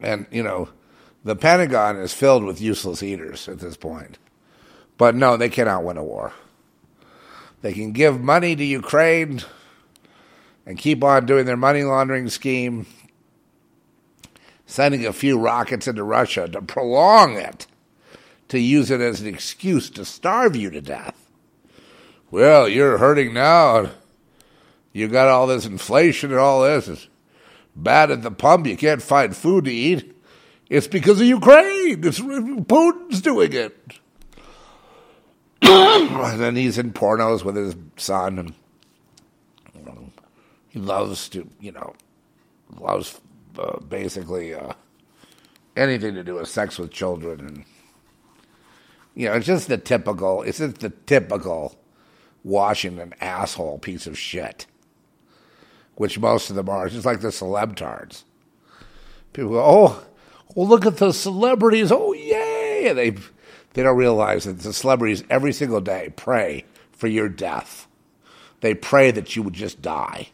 And, you know, the Pentagon is filled with useless eaters at this point. But no, they cannot win a war. They can give money to Ukraine and keep on doing their money laundering scheme, sending a few rockets into Russia to prolong it, to use it as an excuse to starve you to death. Well, you're hurting now you got all this inflation and all this. It's bad at the pump. You can't find food to eat. It's because of Ukraine. It's Putin's doing it. And then he's in pornos with his son, and you know, he loves to, you know, loves uh, basically uh, anything to do with sex with children, and you know, it's just the typical. It's just the typical Washington asshole piece of shit which most of them are. It's just like the celeb tards. People go, oh, well, look at the celebrities. Oh, yay! And they they don't realize that the celebrities every single day pray for your death. They pray that you would just die.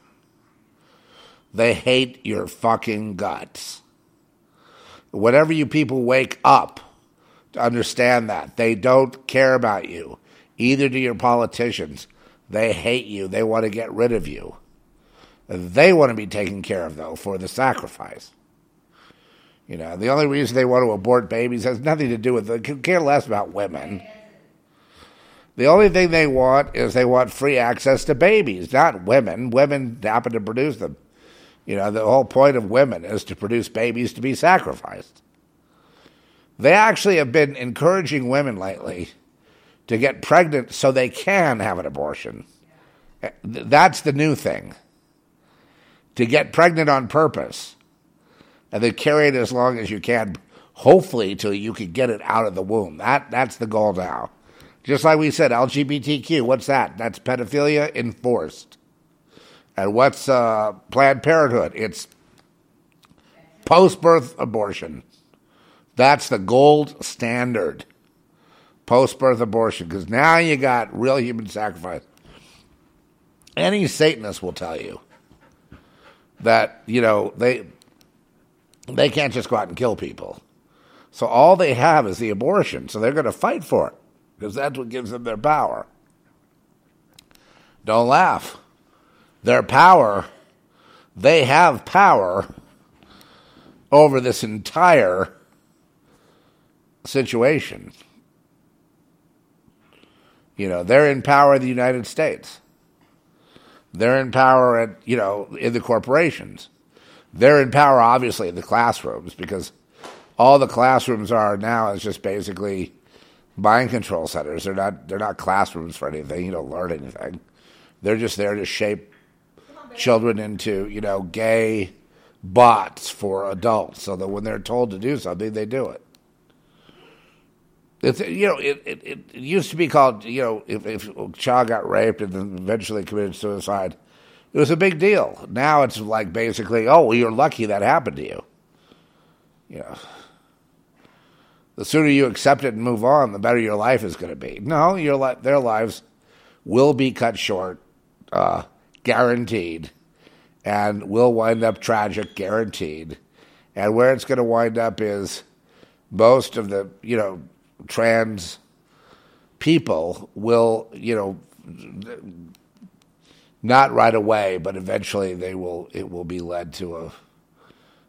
They hate your fucking guts. Whenever you people wake up to understand that, they don't care about you. Either do your politicians. They hate you. They want to get rid of you. They want to be taken care of, though, for the sacrifice. You know, the only reason they want to abort babies has nothing to do with it. They care less about women. The only thing they want is they want free access to babies, not women. Women happen to produce them. You know, the whole point of women is to produce babies to be sacrificed. They actually have been encouraging women lately to get pregnant so they can have an abortion. That's the new thing. To get pregnant on purpose and then carry it as long as you can, hopefully till you can get it out of the womb. That that's the goal now. Just like we said, LGBTQ, what's that? That's pedophilia enforced. And what's uh, Planned Parenthood? It's post birth abortion. That's the gold standard. Post birth abortion. Because now you got real human sacrifice. Any Satanist will tell you that, you know, they they can't just go out and kill people. So all they have is the abortion. So they're going to fight for it because that's what gives them their power. Don't laugh their power, they have power over this entire situation. You know, they're in power in the United States. They're in power at, you know, in the corporations. They're in power, obviously, in the classrooms because all the classrooms are now is just basically mind control centers. They're not they're not classrooms for anything. You don't learn anything. They're just there to shape children into, you know, gay bots for adults so that when they're told to do something, they do it. It's, you know, it, it, it used to be called, you know, if, if a child got raped and then eventually committed suicide, it was a big deal. Now it's like basically, oh, well, you're lucky that happened to you. You know, the sooner you accept it and move on, the better your life is going to be. No, your li- their lives will be cut short. Uh, guaranteed, and will wind up tragic, guaranteed. And where it's going to wind up is most of the, you know, trans people will, you know, not right away, but eventually they will. It will be led to a.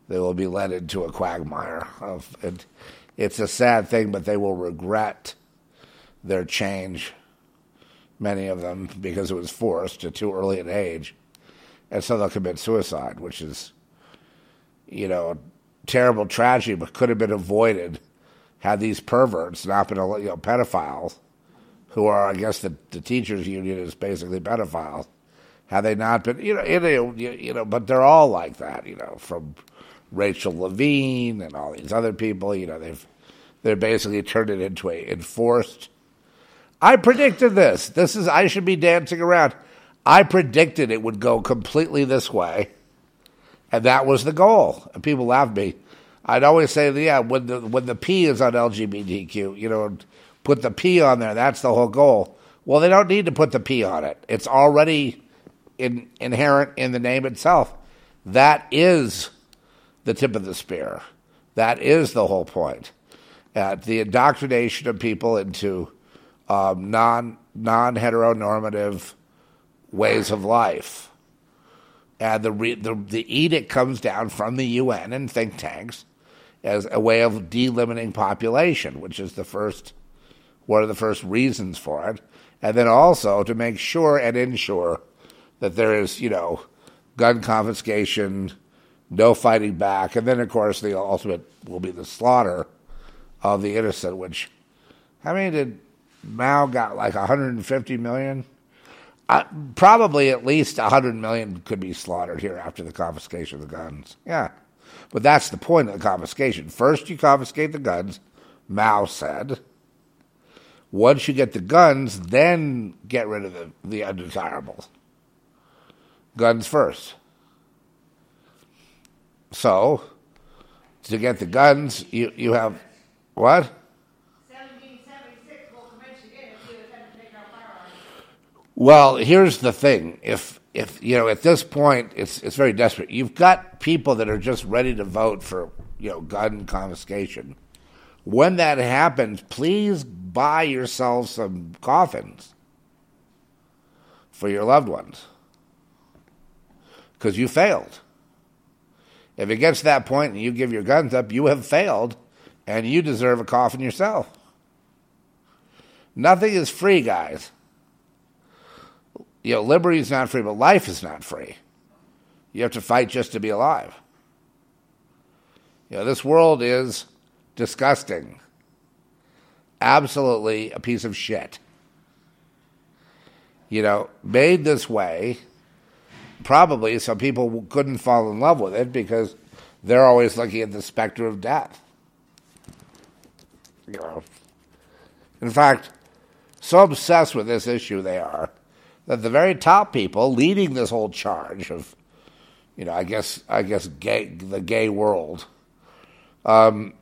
They will be led into a quagmire of. It, it's a sad thing, but they will regret their change many of them, because it was forced at too early an age. And so they'll commit suicide, which is, you know, terrible tragedy, but could have been avoided had these perverts not been, you know, pedophiles, who are, I guess, the, the teachers' union is basically pedophiles. Had they not been, you know, you, you know, but they're all like that, you know, from Rachel Levine and all these other people, you know, they've they're basically turned it into a enforced I predicted this. This is I should be dancing around. I predicted it would go completely this way, and that was the goal. And people laugh at me. I'd always say, yeah, when the when the P is on LGBTQ, you know, put the P on there. That's the whole goal. Well, they don't need to put the P on it. It's already in, inherent in the name itself. That is the tip of the spear. That is the whole point. Uh, the indoctrination of people into um, non non heteronormative ways of life. And the, re, the the edict comes down from the UN and think tanks as a way of delimiting population, which is the first one of the first reasons for it, and then also to make sure and ensure that there is you know gun confiscation, no fighting back, and then of course the ultimate will be the slaughter of the innocent. Which how many did Mao got like 150 million. Uh, probably at least 100 million could be slaughtered here after the confiscation of the guns. Yeah. But that's the point of the confiscation. First, you confiscate the guns, Mao said. Once you get the guns, then get rid of the, the undesirables. Guns first. So, to get the guns, you, you have what? 1776 will convince you again if you attempt to take our firearms. Well, here's the thing. If if you know at this point it's it's very desperate. You've got people that are just ready to vote for you know gun confiscation. When that happens, please buy yourself some coffins for your loved ones because you failed. If it gets to that point and you give your guns up, you have failed and you deserve a coffin yourself. Nothing is free, guys. You know, liberty is not free, but life is not free. You have to fight just to be alive. You know, this world is disgusting. Absolutely a piece of shit. You know, made this way, probably so people couldn't fall in love with it because they're always looking at the specter of death. You know. In fact, so obsessed with this issue they are that the very top people leading this whole charge of, you know, I guess I guess gay the gay world, um,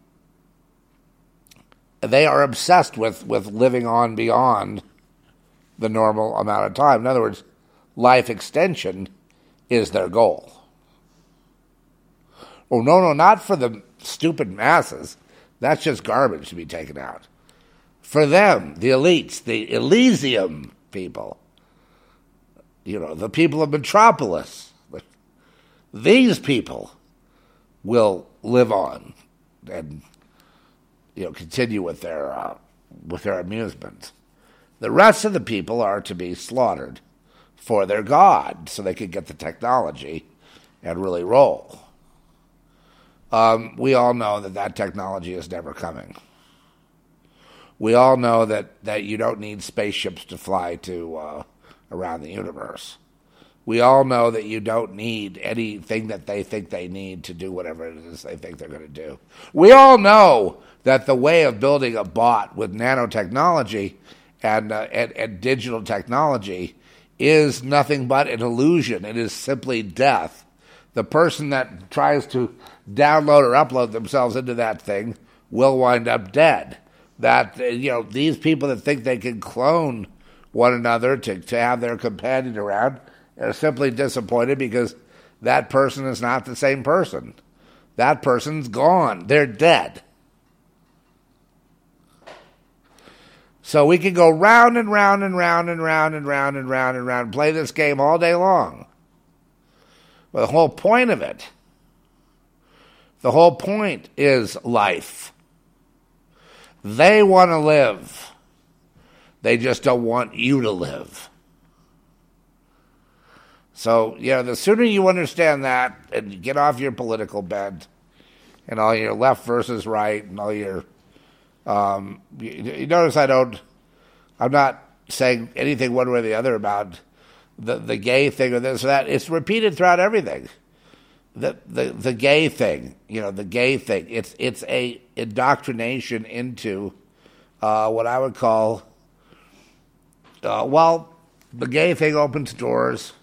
they are obsessed with with living on beyond the normal amount of time. In other words, life extension is their goal. Oh no, no, not for the stupid masses. That's just garbage to be taken out. For them, the elites, the Elysium people, you know, the people of Metropolis, these people will live on and you know continue with their uh, with their amusements. The rest of the people are to be slaughtered for their god, so they could get the technology and really roll. Um, we all know that that technology is never coming. We all know that, that you don't need spaceships to fly to uh, around the universe. We all know that you don't need anything that they think they need to do whatever it is they think they're going to do. We all know that the way of building a bot with nanotechnology and, uh, and, and digital technology is nothing but an illusion. It is simply death. The person that tries to download or upload themselves into that thing will wind up dead. That, you know, these people that think they can clone one another to, to have their companion around are simply disappointed because that person is not the same person. That person's gone. They're dead. So we can go round and round and round and round and round and round and round, and play this game all day long. But the whole point of it, the whole point is life. They want to live. They just don't want you to live. So, yeah, the sooner you understand that and get off your political bed and all your left versus right and all your. Um, you, you notice I don't. I'm not saying anything one way or the other about the, the gay thing or this or that. It's repeated throughout everything. The, the the gay thing, you know, the gay thing. It's it's a indoctrination into uh, what I would call uh, well, the gay thing opens doors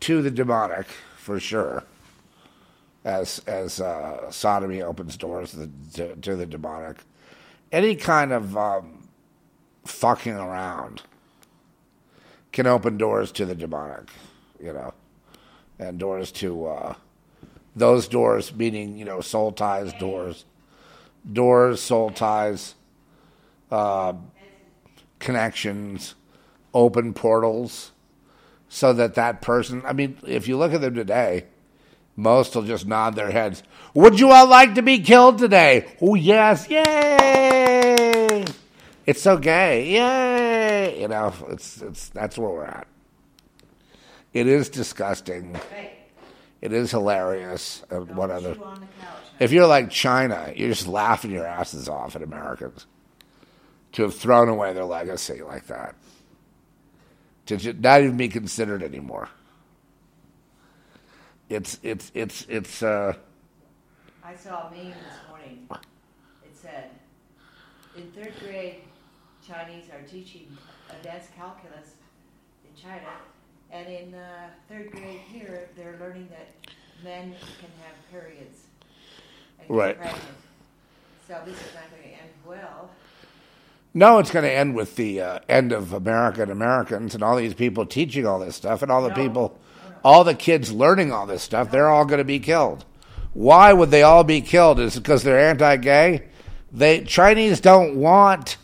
to the demonic for sure, as as uh, sodomy opens doors to, to, to, the demonic. Any kind of um, fucking around can open doors to the demonic, you know, and doors to uh, those doors, meaning you know soul ties doors, doors, soul ties. Uh, connections, open portals, so that that person. I mean, if you look at them today, most will just nod their heads. Would you all like to be killed today? Oh yes, yay! It's so gay, yay! You know, it's it's that's where we're at. It is disgusting. It is hilarious. And what other? chew on the couch. If you're like China, you're just laughing your asses off at Americans to have thrown away their legacy like that, to not even be considered anymore. It's it's it's it's. Uh, I saw a meme this morning. It said, in third grade, Chinese are teaching advanced calculus in China, and in uh, third grade here, they're learning that men can have periods. Right. pregnant. So this is not going to end well. No, it's going to end with the uh, end of America and Americans and all these people teaching all this stuff and all the No. people, all the kids learning all this stuff. They're all going to be killed. Why would they all be killed? Is it because they're anti-gay? They Chinese don't want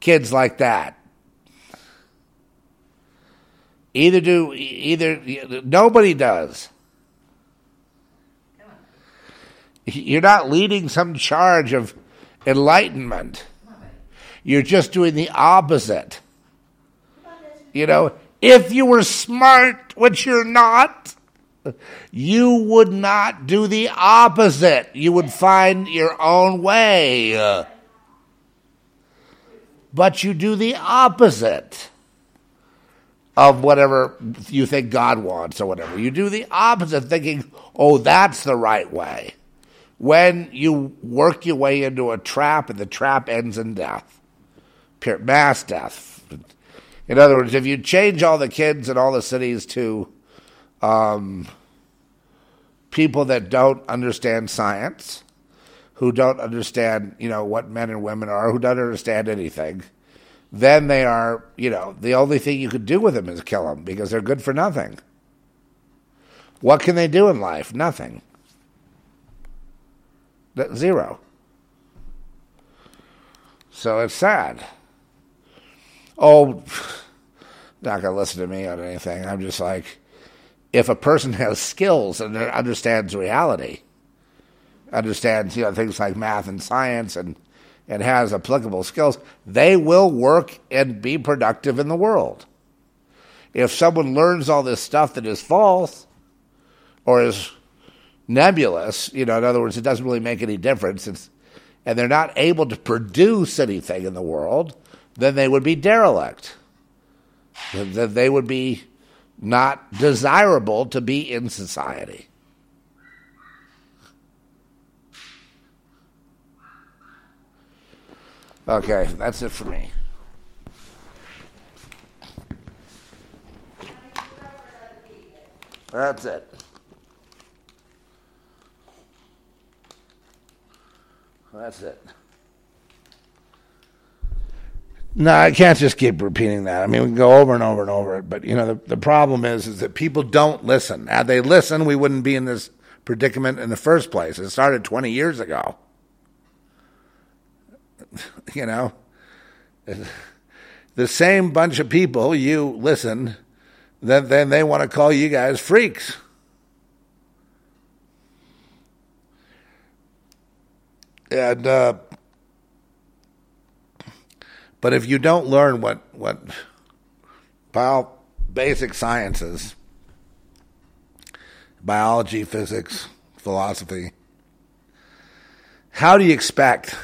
kids like that. Either do either nobody does. You're not leading some charge of enlightenment. You're just doing the opposite. You know, if you were smart, which you're not, you would not do the opposite. You would find your own way. But you do the opposite of whatever you think God wants or whatever. You do the opposite, thinking, oh, that's the right way. When you work your way into a trap and the trap ends in death, mass death. In other words, if you change all the kids in all the cities to um, people that don't understand science, who don't understand, you know, what men and women are, who don't understand anything, then they are, you know, the only thing you could do with them is kill them because they're good for nothing. What can they do in life? Nothing. Zero. So it's sad. Oh, not going to listen to me on anything. I'm just like, if a person has skills and understands reality, understands you know things like math and science and and has applicable skills, they will work and be productive in the world. If someone learns all this stuff that is false or is nebulous, you know, in other words, it doesn't really make any difference, and they're not able to produce anything in the world, then they would be derelict. Then they would be not desirable to be in society. Okay, that's it for me. That's it. That's it. No, I can't just keep repeating that. I mean, we can go over and over and over it, but you know, the, the problem is, is that people don't listen. Had they listened, we wouldn't be in this predicament in the first place. It started 20 years ago. (laughs) you know, the same bunch of people you listen, then then they want to call you guys freaks. And uh, but if you don't learn what what bio, basic sciences, biology, physics, philosophy, how do you expect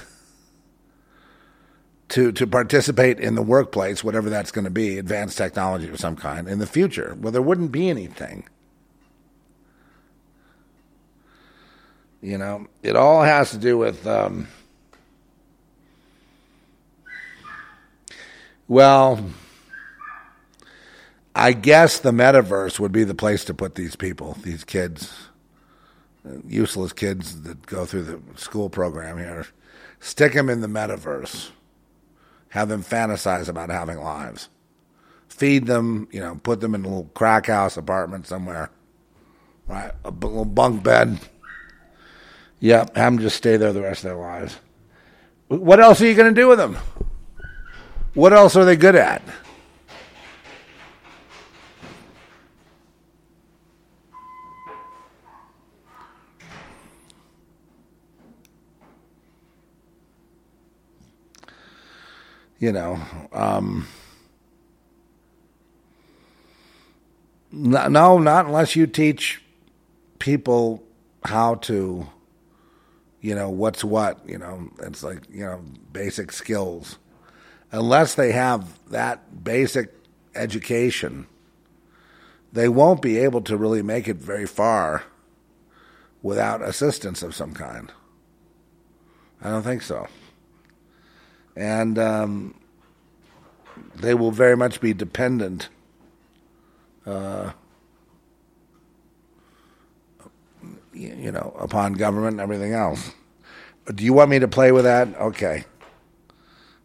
to to participate in the workplace, whatever that's going to be, advanced technology of some kind, in the future? Well, there wouldn't be anything. You know, it all has to do with. Um, well, I guess the metaverse would be the place to put these people, these kids, useless kids that go through the school program here. Stick them in the metaverse. Have them fantasize about having lives. Feed them, you know, put them in a little crack house apartment somewhere, right? A little bunk bed. Yep, have them just stay there the rest of their lives. What else are you going to do with them? What else are they good at? You know, um, no, no, not unless you teach people how to, you know, what's what. You know, it's like you know, basic skills. Unless they have that basic education, they won't be able to really make it very far without assistance of some kind. I don't think so. And um, they will very much be dependent. Uh, you know, upon government and everything else. Do you want me to play with that? Okay.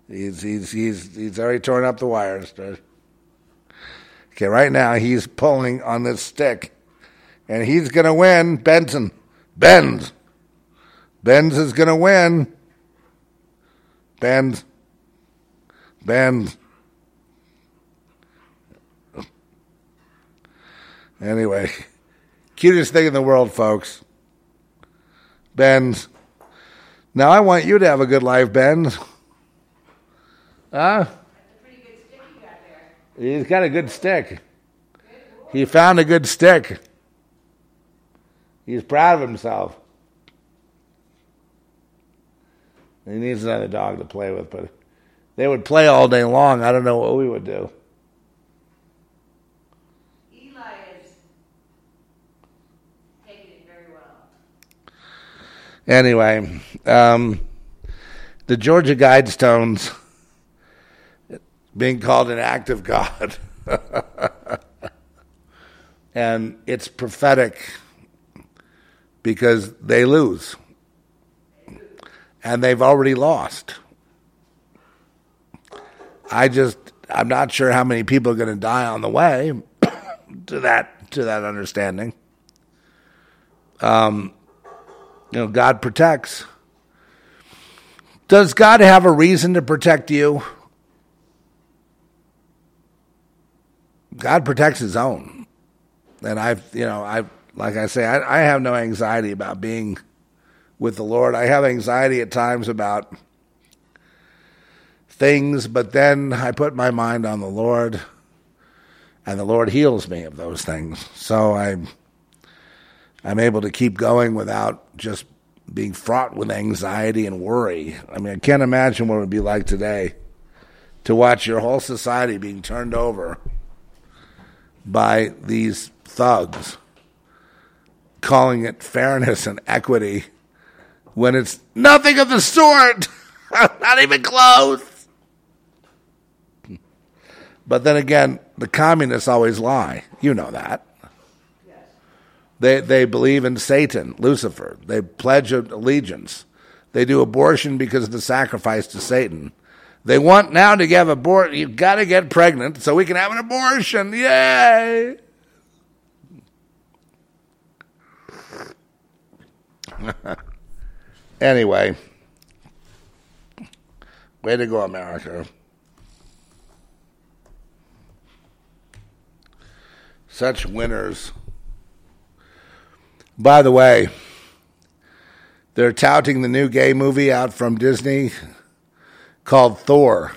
He's he's he's he's already torn up the wires. Okay, right now he's pulling on this stick, and he's gonna win. Benson, Benz, Benz is gonna win. Benz, Benz. Anyway, cutest thing in the world, folks. Benz. Now I want you to have a good life, Benz. Huh? He's got a good stick. He found a good stick. He's proud of himself. He needs another dog to play with, but they would play all day long. I don't know what we would do. Eli is taking it very well. Anyway, um, the Georgia Guidestones being called an act of God. (laughs) and it's prophetic because they lose. And they've already lost. I just I'm not sure how many people are going to die on the way (coughs) to that to that understanding. Um, you know, God protects. Does God have a reason to protect you? God protects his own. And I've, you know, I, like I say, I, I have no anxiety about being with the Lord. I have anxiety at times about things, but then I put my mind on the Lord, and the Lord heals me of those things. So I'm, I'm able to keep going without just being fraught with anxiety and worry. I mean, I can't imagine what it would be like today to watch your whole society being turned over by these thugs calling it fairness and equity when it's nothing of the sort. (laughs) Not even close. But then again, the communists always lie. You know that. They they believe in Satan, Lucifer. They pledge allegiance. They do abortion because of the sacrifice to Satan. They want now to have abortion. You've got to get pregnant so we can have an abortion. Yay! (laughs) anyway, way to go, America. Such winners. By the way, they're touting the new gay movie out from Disney called Thor.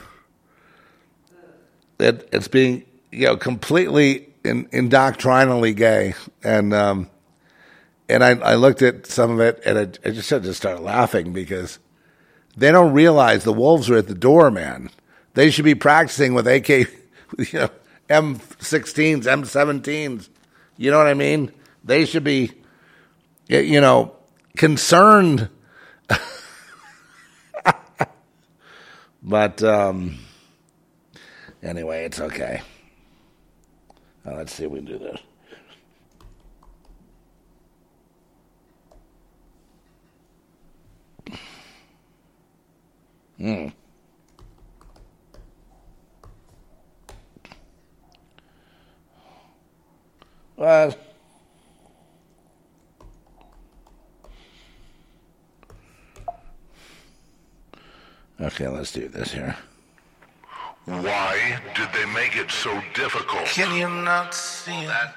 It, it's being you know completely in, indoctrinally gay, and um, and I, I looked at some of it, and I, I just had to start laughing because they don't realize the wolves are at the door, man. They should be practicing with AK, (laughs) you know, M16s, M17s. You know what I mean? They should be, you know, concerned But um, anyway, it's okay. Uh, let's see if we can do this. Hmm. Well, Okay, let's do this here. Why did they make it so difficult? Can you not see That,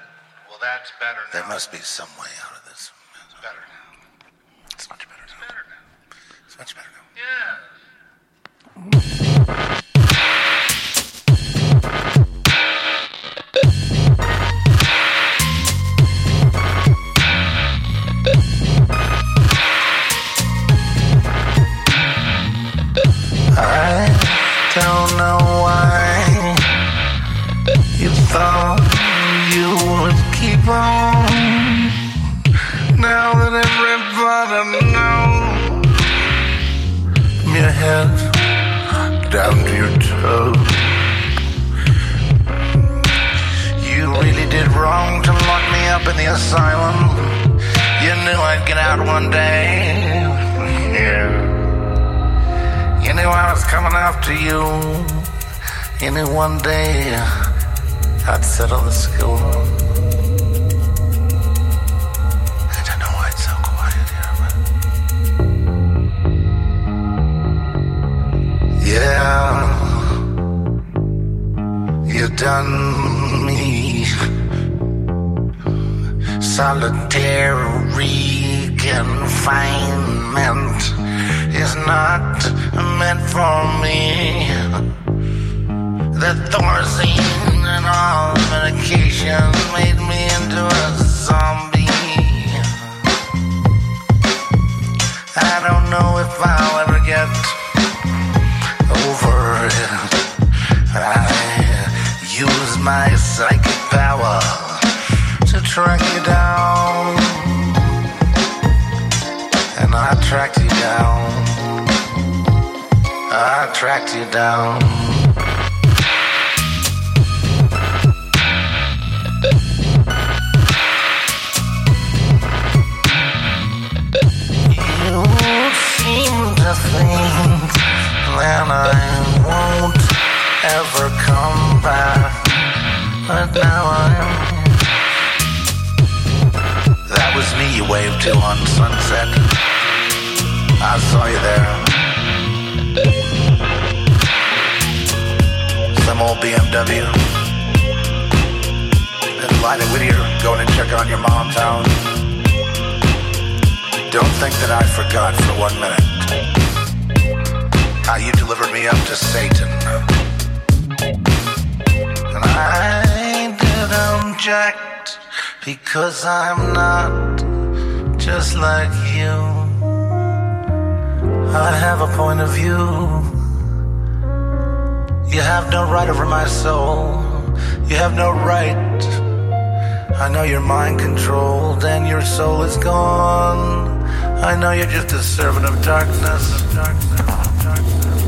well, that's better now. There must be some way out of this. It's better now. It's much better now. Better now. It's much better now. Yeah. Thought you would keep on. Now that everybody knows your head down to your toes, you really did wrong to lock me up in the asylum. You knew I'd get out one day. Yeah. You knew I was coming after you. You knew one day I'd settle the score. I don't know why it's so quiet here, but. Yeah. You done me solitary confinement is not meant for me. The Thorazine and all the medication made me into a zombie. I don't know if I'll ever get over it. I use my psychic power to track you down. And I tracked you down. I tracked you down. To think that I won't ever come back. But now I'm That was me you waved to on Sunset. I saw you there. Some old BMW. And Whittier going and checking on your. Don't think that I forgot for one minute how you delivered me up to Satan. And I did object because I'm not just like you. I have a point of view. You have no right over my soul. You have no right. I know you're mind controlled and your soul is gone. I know you're just a servant of darkness. Of darkness, of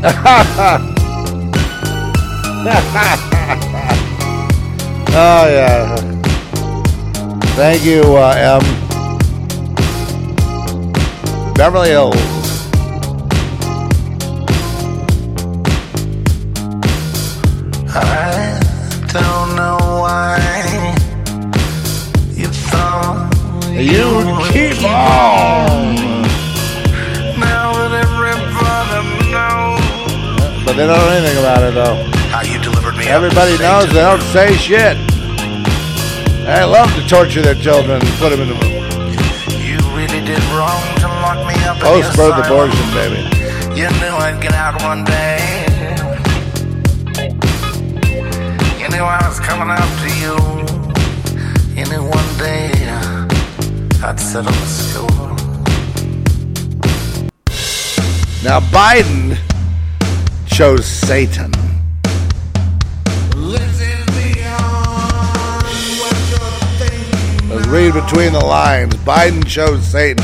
(laughs) Oh yeah. Thank you, uh, M. Beverly Hills. I don't know why you thought You would keep on. They don't know anything about it though. how you delivered me. Everybody knows they don't say shit. They love to torture their children and put them in the You really did wrong to lock me up in the post-birth abortion, baby. You knew I'd get out one day. You knew I was coming after you. You knew one day I'd settle the score. Now Biden chose Satan. Let's read between the lines. Biden chose Satan.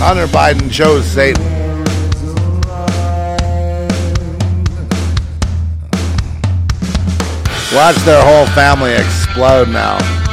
Hunter Biden chose Satan. Watch their whole family explode now.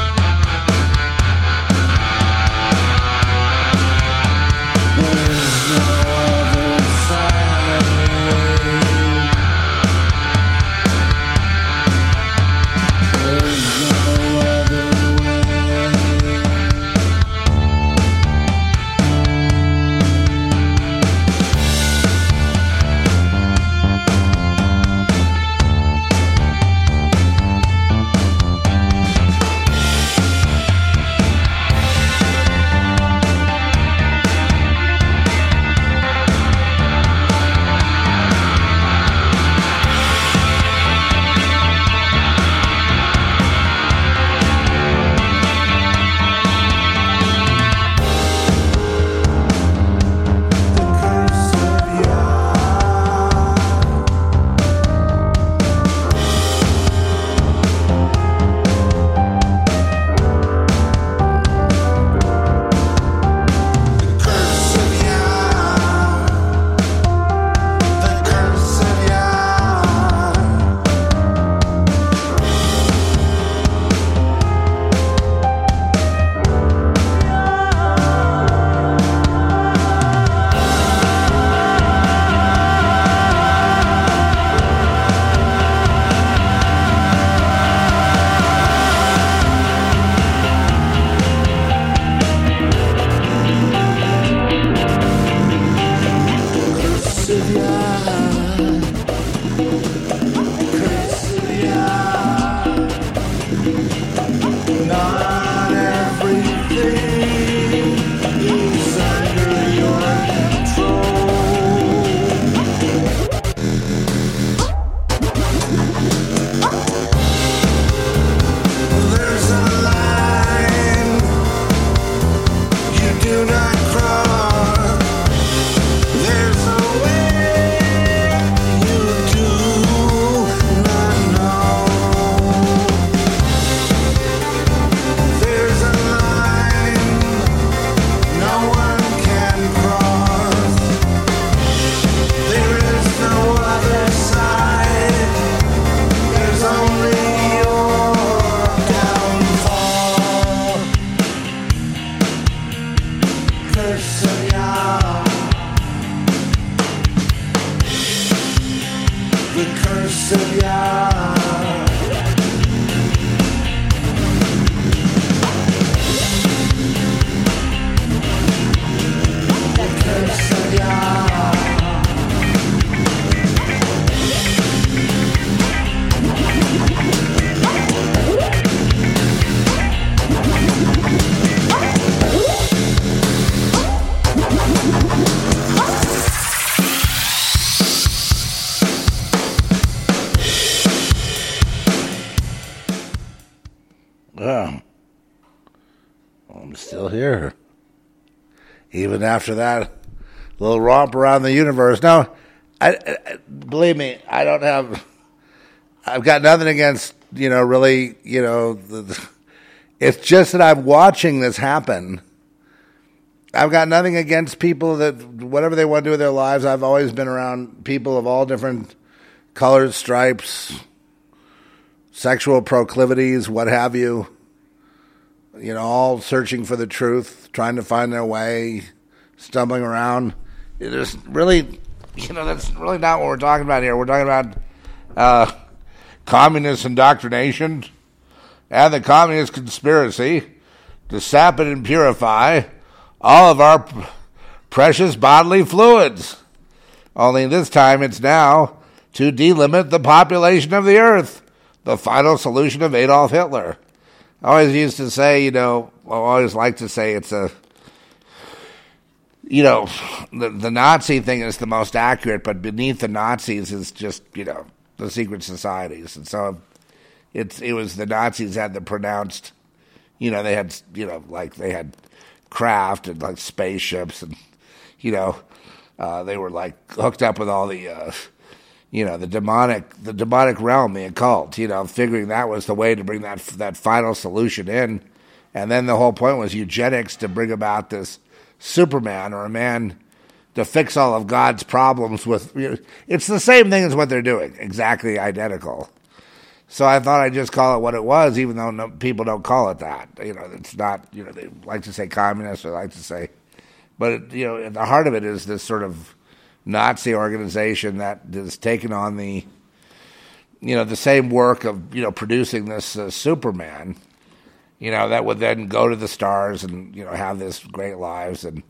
After that little romp around the universe. Now, I, I, believe me, I don't have. I've got nothing against you know really you know. The, the- it's just that I'm watching this happen. I've got nothing against people that whatever they want to do with their lives. I've always been around people of all different colors, stripes, sexual proclivities, what have you. You know, all searching for the truth, trying to find their way, stumbling around. There's really, you know, that's really not what we're talking about here. We're talking about uh, communist indoctrination and the communist conspiracy to sap it and purify all of our p- precious bodily fluids. Only this time it's now to delimit the population of the earth, the final solution of Adolf Hitler. I always used to say, you know, I always like to say it's a, you know, the, the Nazi thing is the most accurate, but beneath the Nazis is just, you know, the secret societies. And so it's, it was the Nazis had the pronounced, you know, they had, you know, like they had craft and like spaceships and, you know, uh, they were like hooked up with all the, uh, you know, the demonic, the demonic realm, the occult. You know, figuring that was the way to bring that that final solution in, and then the whole point was eugenics to bring about this Superman or a man to fix all of God's problems with. You know, it's the same thing as what they're doing, exactly identical. So I thought I'd just call it what it was, even though no, people don't call it that. You know, it's not. You know, they like to say communist or like to say, but it, you know, at the heart of it is this sort of Nazi organization that has taken on the, you know, the same work of you know producing this uh, Superman, you know, that would then go to the stars and you know have this great lives and.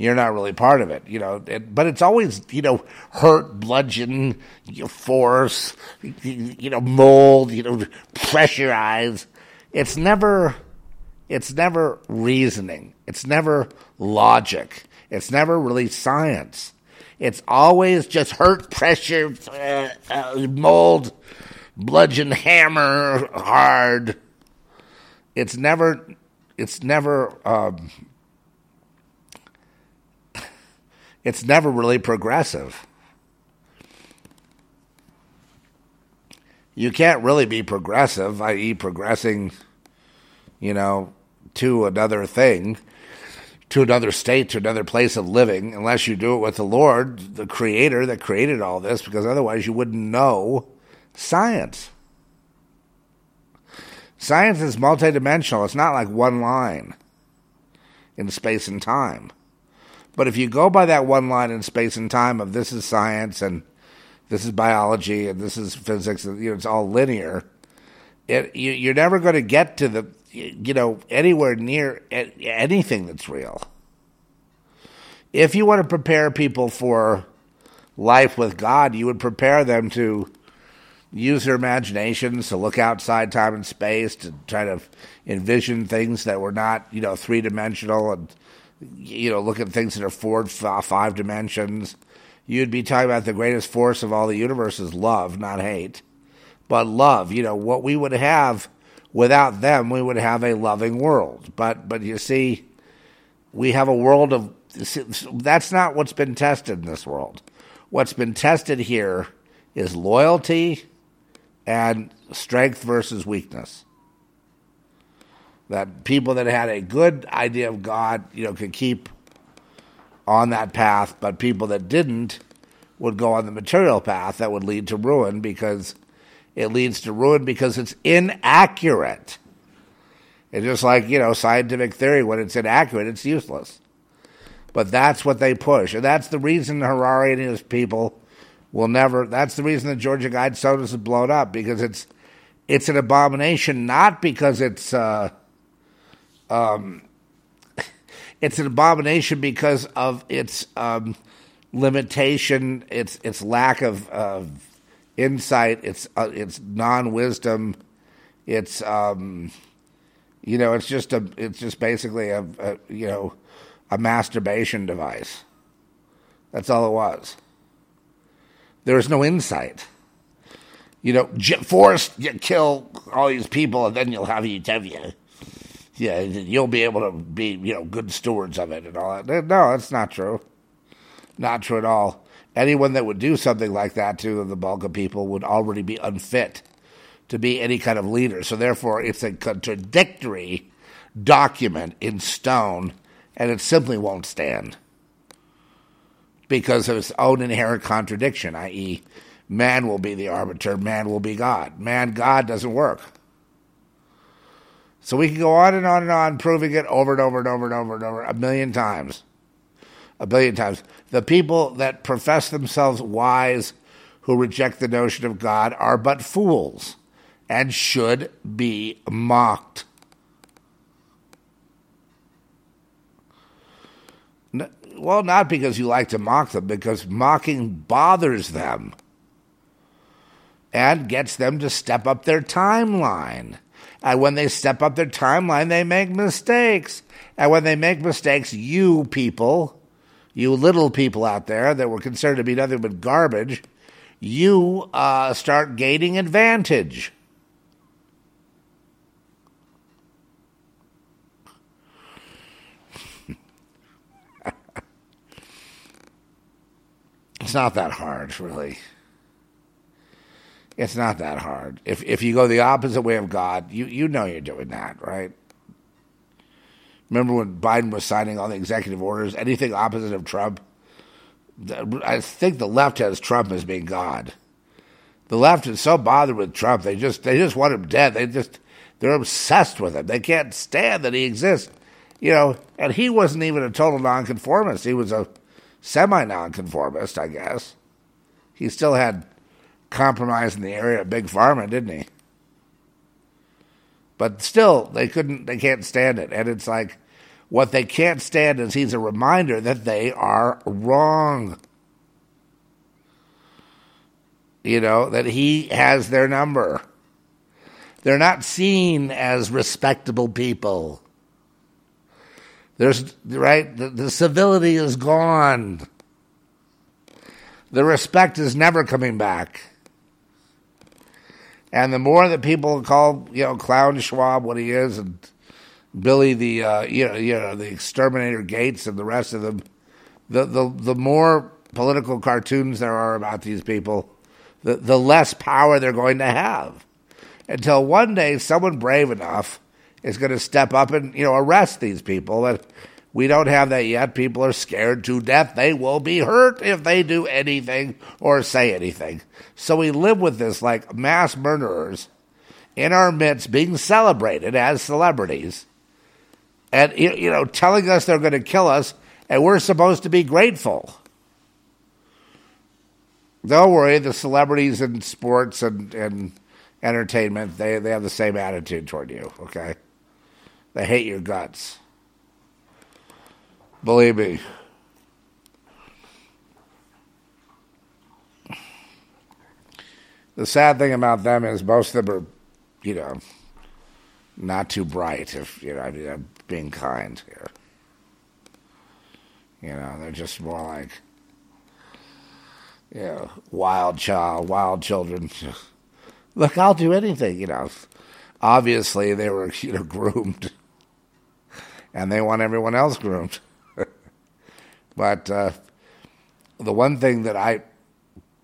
You're not really part of it, you know. It, but it's always, you know, hurt, bludgeon, you force, you, you know, mold, you know, pressurize. It's never, it's never reasoning. It's never logic. It's never really science. It's always just hurt, pressure, uh, uh, mold, bludgeon, hammer, hard. It's never, it's never, um, it's never really progressive. You can't really be progressive, i.e., progressing, you know, to another thing to another state, to another place of living, unless you do it with the Lord, the Creator that created all this, because otherwise you wouldn't know science. Science is multidimensional. It's not like one line in space and time. But if you go by that one line in space and time of this is science and this is biology and this is physics, and you know, it's all linear, it, you, you're never going to get to the you know anywhere near anything that's real. If you want to prepare people for life with God, you would prepare them to use their imaginations to look outside time and space to try to envision things that were not you know three dimensional and you know look at things that are four five dimensions. You'd be talking about the greatest force of all the universe is love, not hate but love. You know, what we would have without them, we would have a loving world. But but you see, we have a world of that's not what's been tested in this world. What's been tested here is loyalty and strength versus weakness. That people that had a good idea of God, you know, could keep on that path, but people that didn't would go on the material path that would lead to ruin because it leads to ruin because it's inaccurate. It's just like, you know, scientific theory, when it's inaccurate, it's useless. But that's what they push. And that's the reason Harari and his people will never that's the reason the Georgia Guidestones is blown up, because it's it's an abomination, not because it's uh, um, (laughs) it's an abomination because of its um, limitation, its its lack of, of insight, its uh, its non wisdom, it's um, you know, it's just a it's just basically a, a you know a masturbation device. That's all it was. There was no insight. You know, force you kill all these people, and then you'll have utopia. Yeah, you'll be able to be you know good stewards of it and all that. No, that's not true. Not true at all. Anyone that would do something like that to the bulk of people would already be unfit to be any kind of leader. So therefore, it's a contradictory document in stone, and it simply won't stand because of its own inherent contradiction, i.e., man will be the arbiter, man will be God. Man, God doesn't work. So we can go on and on and on, proving it over and over and over and over and over a million times. A billion times. The people that profess themselves wise who reject the notion of God are but fools and should be mocked. Well, not because you like to mock them, because mocking bothers them and gets them to step up their timeline. And when they step up their timeline, they make mistakes. And when they make mistakes, you people, you little people out there that were considered to be nothing but garbage, you uh, start gaining advantage. It's not that hard, really. It's not that hard. If if you go the opposite way of God, you you know you're doing that, right? Remember when Biden was signing all the executive orders, anything opposite of Trump? I think the left has Trump as being God. The left is so bothered with Trump, they just they just want him dead. They just they're obsessed with him. They can't stand that he exists. You know, and he wasn't even a total nonconformist. He was a semi nonconformist, I guess. He still had compromise in the area of big pharma, didn't he? But still, they couldn't, they can't stand it. And it's like, what they can't stand is he's a reminder that they are wrong. You know, that he has their number. They're not seen as respectable people. There's, right? The, the civility is gone. The respect is never coming back. And the more that people call, you know, Clown Schwab what he is, and Billy the, uh, you know, you know, the exterminator Gates, and the rest of them, the the the more political cartoons there are about these people, the the less power they're going to have. Until one day, someone brave enough is going to step up and you know arrest these people. And we don't have that yet. People are scared to death. They will be hurt if they do anything or say anything. So we live with this like mass murderers in our midst being celebrated as celebrities and, you know, telling us they're going to kill us and we're supposed to be grateful. Don't worry, the celebrities in sports and, and entertainment, they, they have the same attitude toward you, okay? They hate your guts. Believe me. The sad thing about them is most of them are, you know, not too bright. If you know, I mean, I'm being kind here. You know, they're just more like, you know, wild child, wild children. (laughs) Look, I'll do anything. You know, obviously they were, you know, (laughs) groomed, and they want everyone else groomed. (laughs) but uh, the one thing that I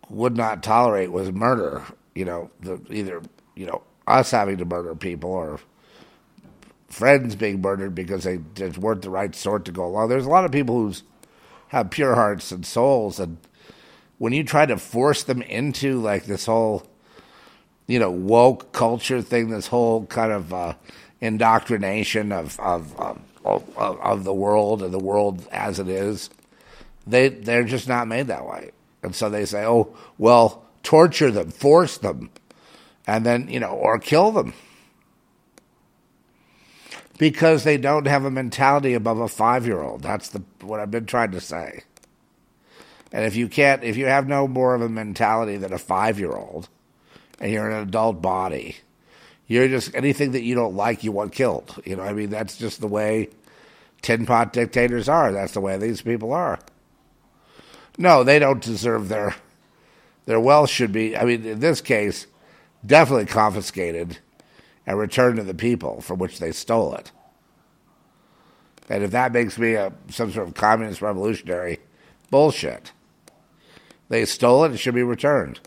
would not tolerate was murder. You know, the, either you know us having to murder people or friends being murdered because they just weren't the right sort to go along. There's a lot of people who have pure hearts and souls, and when you try to force them into like this whole, you know, woke culture thing, this whole kind of uh, indoctrination of, of, of of, of the world and the world as it is, they they're just not made that way. And so they say, "Oh, well, torture them, force them, and then you know, or kill them." Because they don't have a mentality above a five-year-old. That's the what I've been trying to say. And if you can't, if you have no more of a mentality than a five-year-old, and you're an adult body, you're just anything that you don't like, you want killed. You know, I mean, that's just the way tin pot dictators are. That's the way these people are. No, they don't deserve their their wealth should be. I mean, in this case, definitely confiscated and returned to the people from which they stole it. And if that makes me a some sort of communist revolutionary, bullshit. They stole it; it should be returned.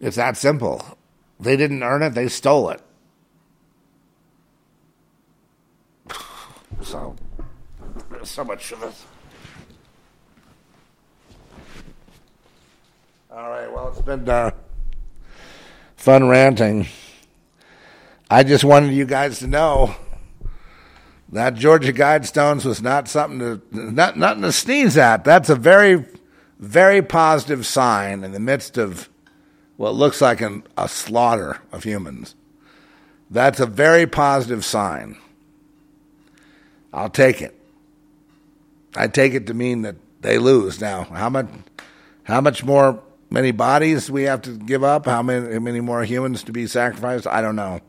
It's that simple. They didn't earn it; they stole it. (sighs) So, there's so much for this. All right. Well, it's been uh, fun ranting. I just wanted you guys to know that Georgia Guidestones was not something to not nothing to sneeze at. That's a very, very positive sign in the midst of what looks like an, a slaughter of humans. That's a very positive sign. I'll take it. I take it to mean that they lose. Now, how much, how much more many bodies we have to give up? How many, how many more humans to be sacrificed? I don't know.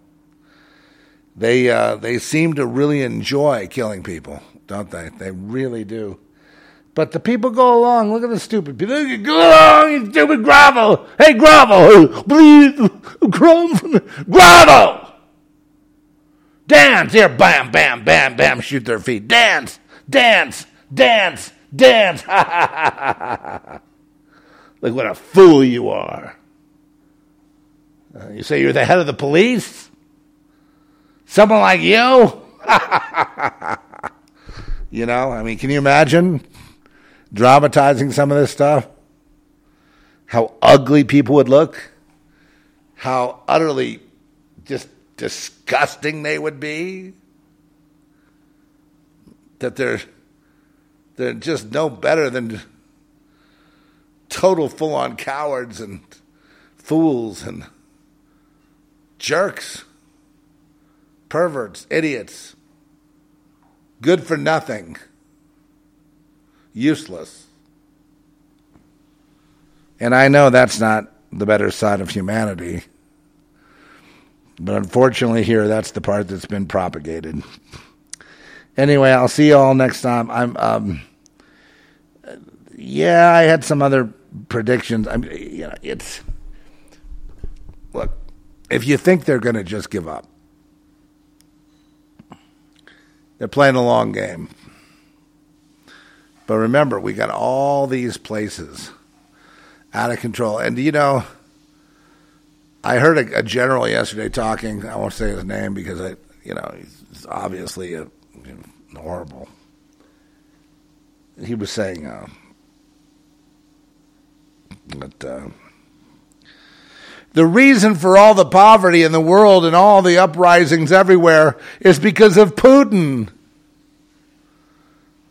They uh, they seem to really enjoy killing people, don't they? They really do. But the people go along. Look at the stupid people. Go along, you stupid gravel. Hey, gravel, please, gravel, gravel. Dance here, bam, bam, bam, bam. Shoot their feet. Dance, dance, dance, dance. (laughs) Look what a fool you are. Uh, you say you're the head of the police? Someone like you? (laughs) you know, I mean, can you imagine dramatizing some of this stuff? How ugly people would look? How utterly just disgusting they would be? That they're they're just no better than total full on cowards and fools and jerks perverts, idiots, good for nothing, useless. And I know that's not the better side of humanity. But unfortunately, here, that's the part that's been propagated. Anyway, I'll see you all next time. I'm, um, yeah, I had some other predictions. I mean, you know, it's, look, if you think they're going to just give up, they're playing a long game. But remember, we got all these places out of control. And you know, I heard a, a general yesterday talking. I won't say his name because I, you know, he's obviously a, you know, horrible. He was saying uh, that uh, the reason for all the poverty in the world and all the uprisings everywhere is because of Putin.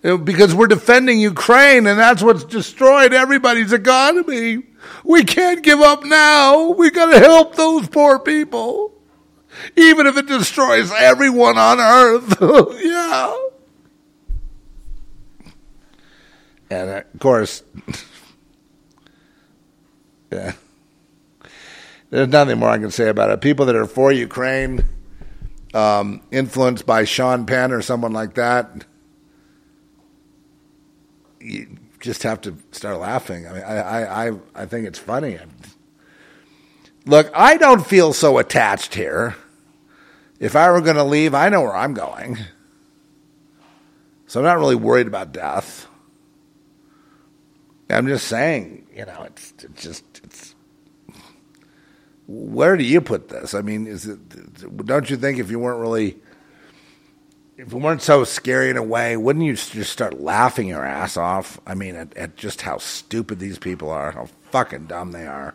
Because we're defending Ukraine and that's what's destroyed everybody's economy. We can't give up now. We gotta help those poor people. Even if it destroys everyone on earth. (laughs) yeah. And of course, (laughs) yeah. There's nothing more I can say about it. People that are for Ukraine, um, influenced by Sean Penn or someone like that, you just have to start laughing. I mean, I, I, I, think it's funny. Look, I don't feel so attached here. If I were going to leave, I know where I'm going. So I'm not really worried about death. I'm just saying, you know, it's, it's just it's. Where do you put this? I mean, is it? Don't you think if you weren't really, if it weren't so scary in a way, wouldn't you just start laughing your ass off? I mean, at, at just how stupid these people are, how fucking dumb they are.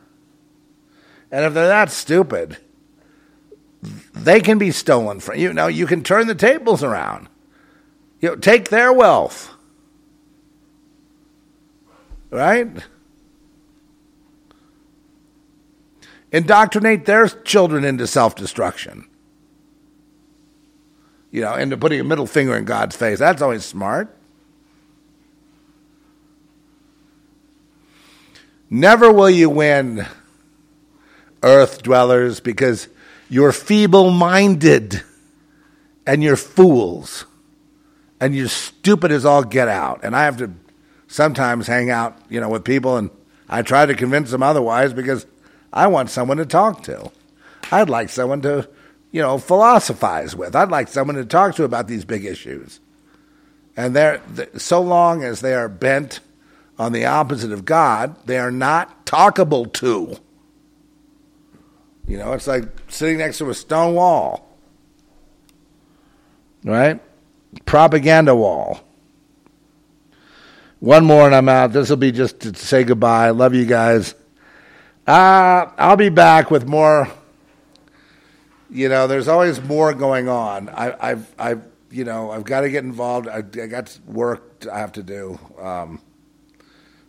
And if they're that stupid, they can be stolen from you. Know you can turn the tables around. You know, take their wealth. Right? Indoctrinate their children into self destruction. You know, into putting a middle finger in God's face. That's always smart. Never will you win, earth dwellers, because you're feeble minded and you're fools and you're stupid as all get out. And I have to sometimes hang out, you know, with people and I try to convince them otherwise because I want someone to talk to. I'd like someone to, you know, philosophize with. I'd like someone to talk to about these big issues. And they're so long as they are bent on the opposite of God, they are not talkable to. You know, it's like sitting next to a stone wall. Right? Propaganda wall. One more and I'm out. This will be just to say goodbye. Love you guys. Uh, I'll be back with more. You know, there's always more going on. I, I've, I've, you know, I've got to get involved. I, I got work I have to do. Um,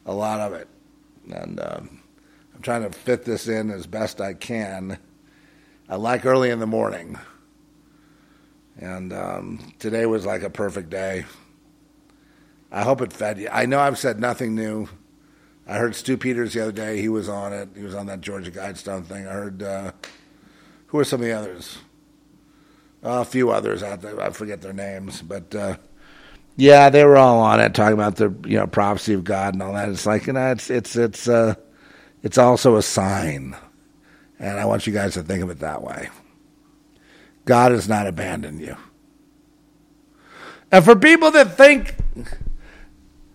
a lot of it, and um, I'm trying to fit this in as best I can. I like early in the morning, and um, today was like a perfect day. I hope it fed you. I know I've said nothing new. I heard Stu Peters the other day. He was on it. He was on that Georgia Guidestone thing. I heard uh, who are some of the others? Uh, a few others. I forget their names, but uh, yeah, they were all on it, talking about the you know prophecy of God and all that. It's like you know, it's it's it's uh, it's also a sign, and I want you guys to think of it that way. God has not abandoned you. And for people that think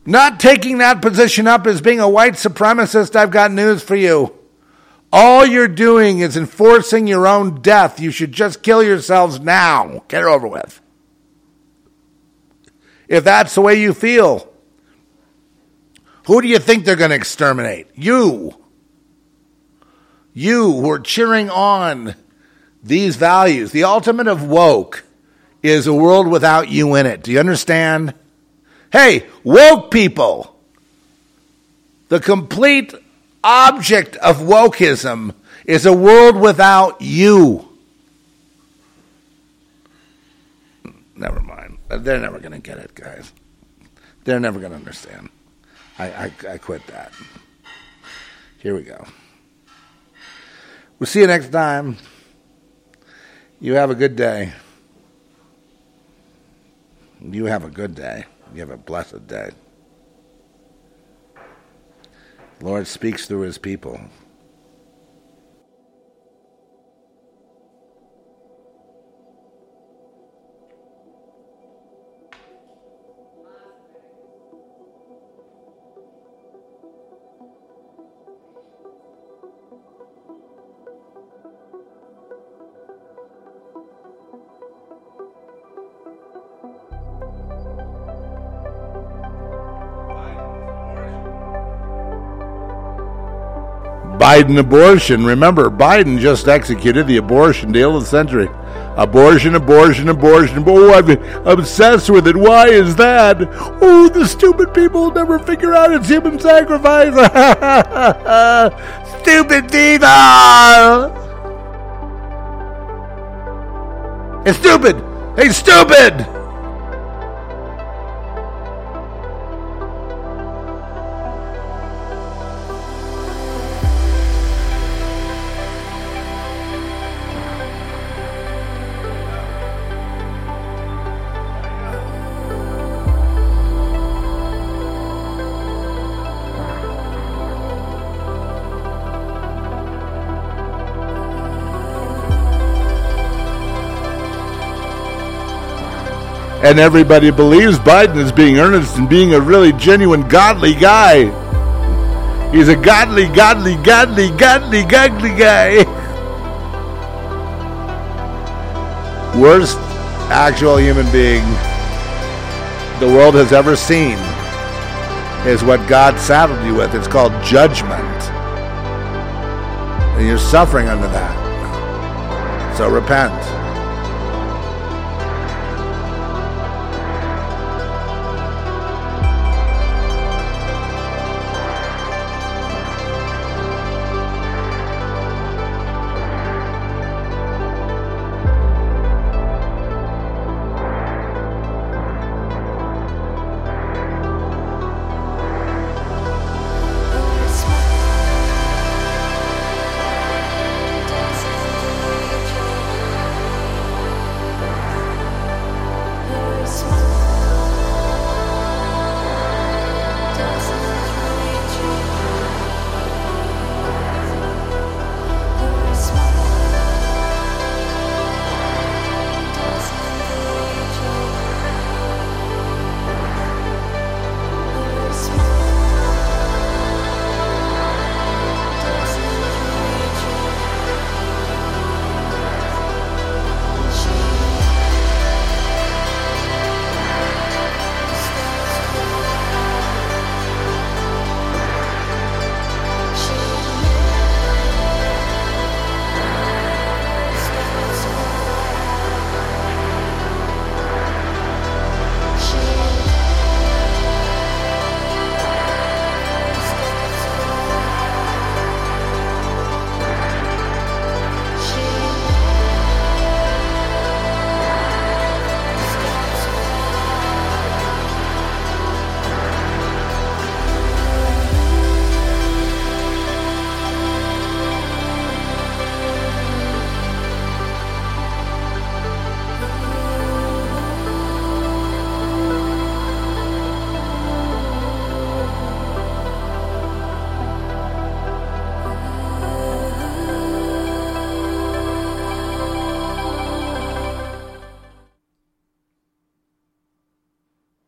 not taking that position up as being a white supremacist, I've got news for you. All you're doing is enforcing your own death. You should just kill yourselves now. Get it over with if that's the way you feel. Who do you think they're going to exterminate? You. You who are cheering on these values. The ultimate of woke is a world without you in it. Do you understand? Hey, woke people. The complete object of wokeism is a world without you. Never mind. They're never going to get it, guys. They're never going to understand. I, I, I quit that. Here we go. We'll see you next time. You have a good day. You have a good day. You have a blessed day. Lord speaks through his people. Biden abortion. Remember, Biden just executed the abortion deal of the century. Abortion, abortion, abortion. Oh, I'm obsessed with it. Why is that? Oh, the stupid people never figure out it's human sacrifice. (laughs) stupid people! It's stupid! Hey, stupid! And everybody believes Biden is being earnest and being a really genuine godly guy. He's a godly, godly, godly, godly, godly guy. (laughs) Worst actual human being the world has ever seen is what God saddled you with. It's called judgment. And you're suffering under that. So repent.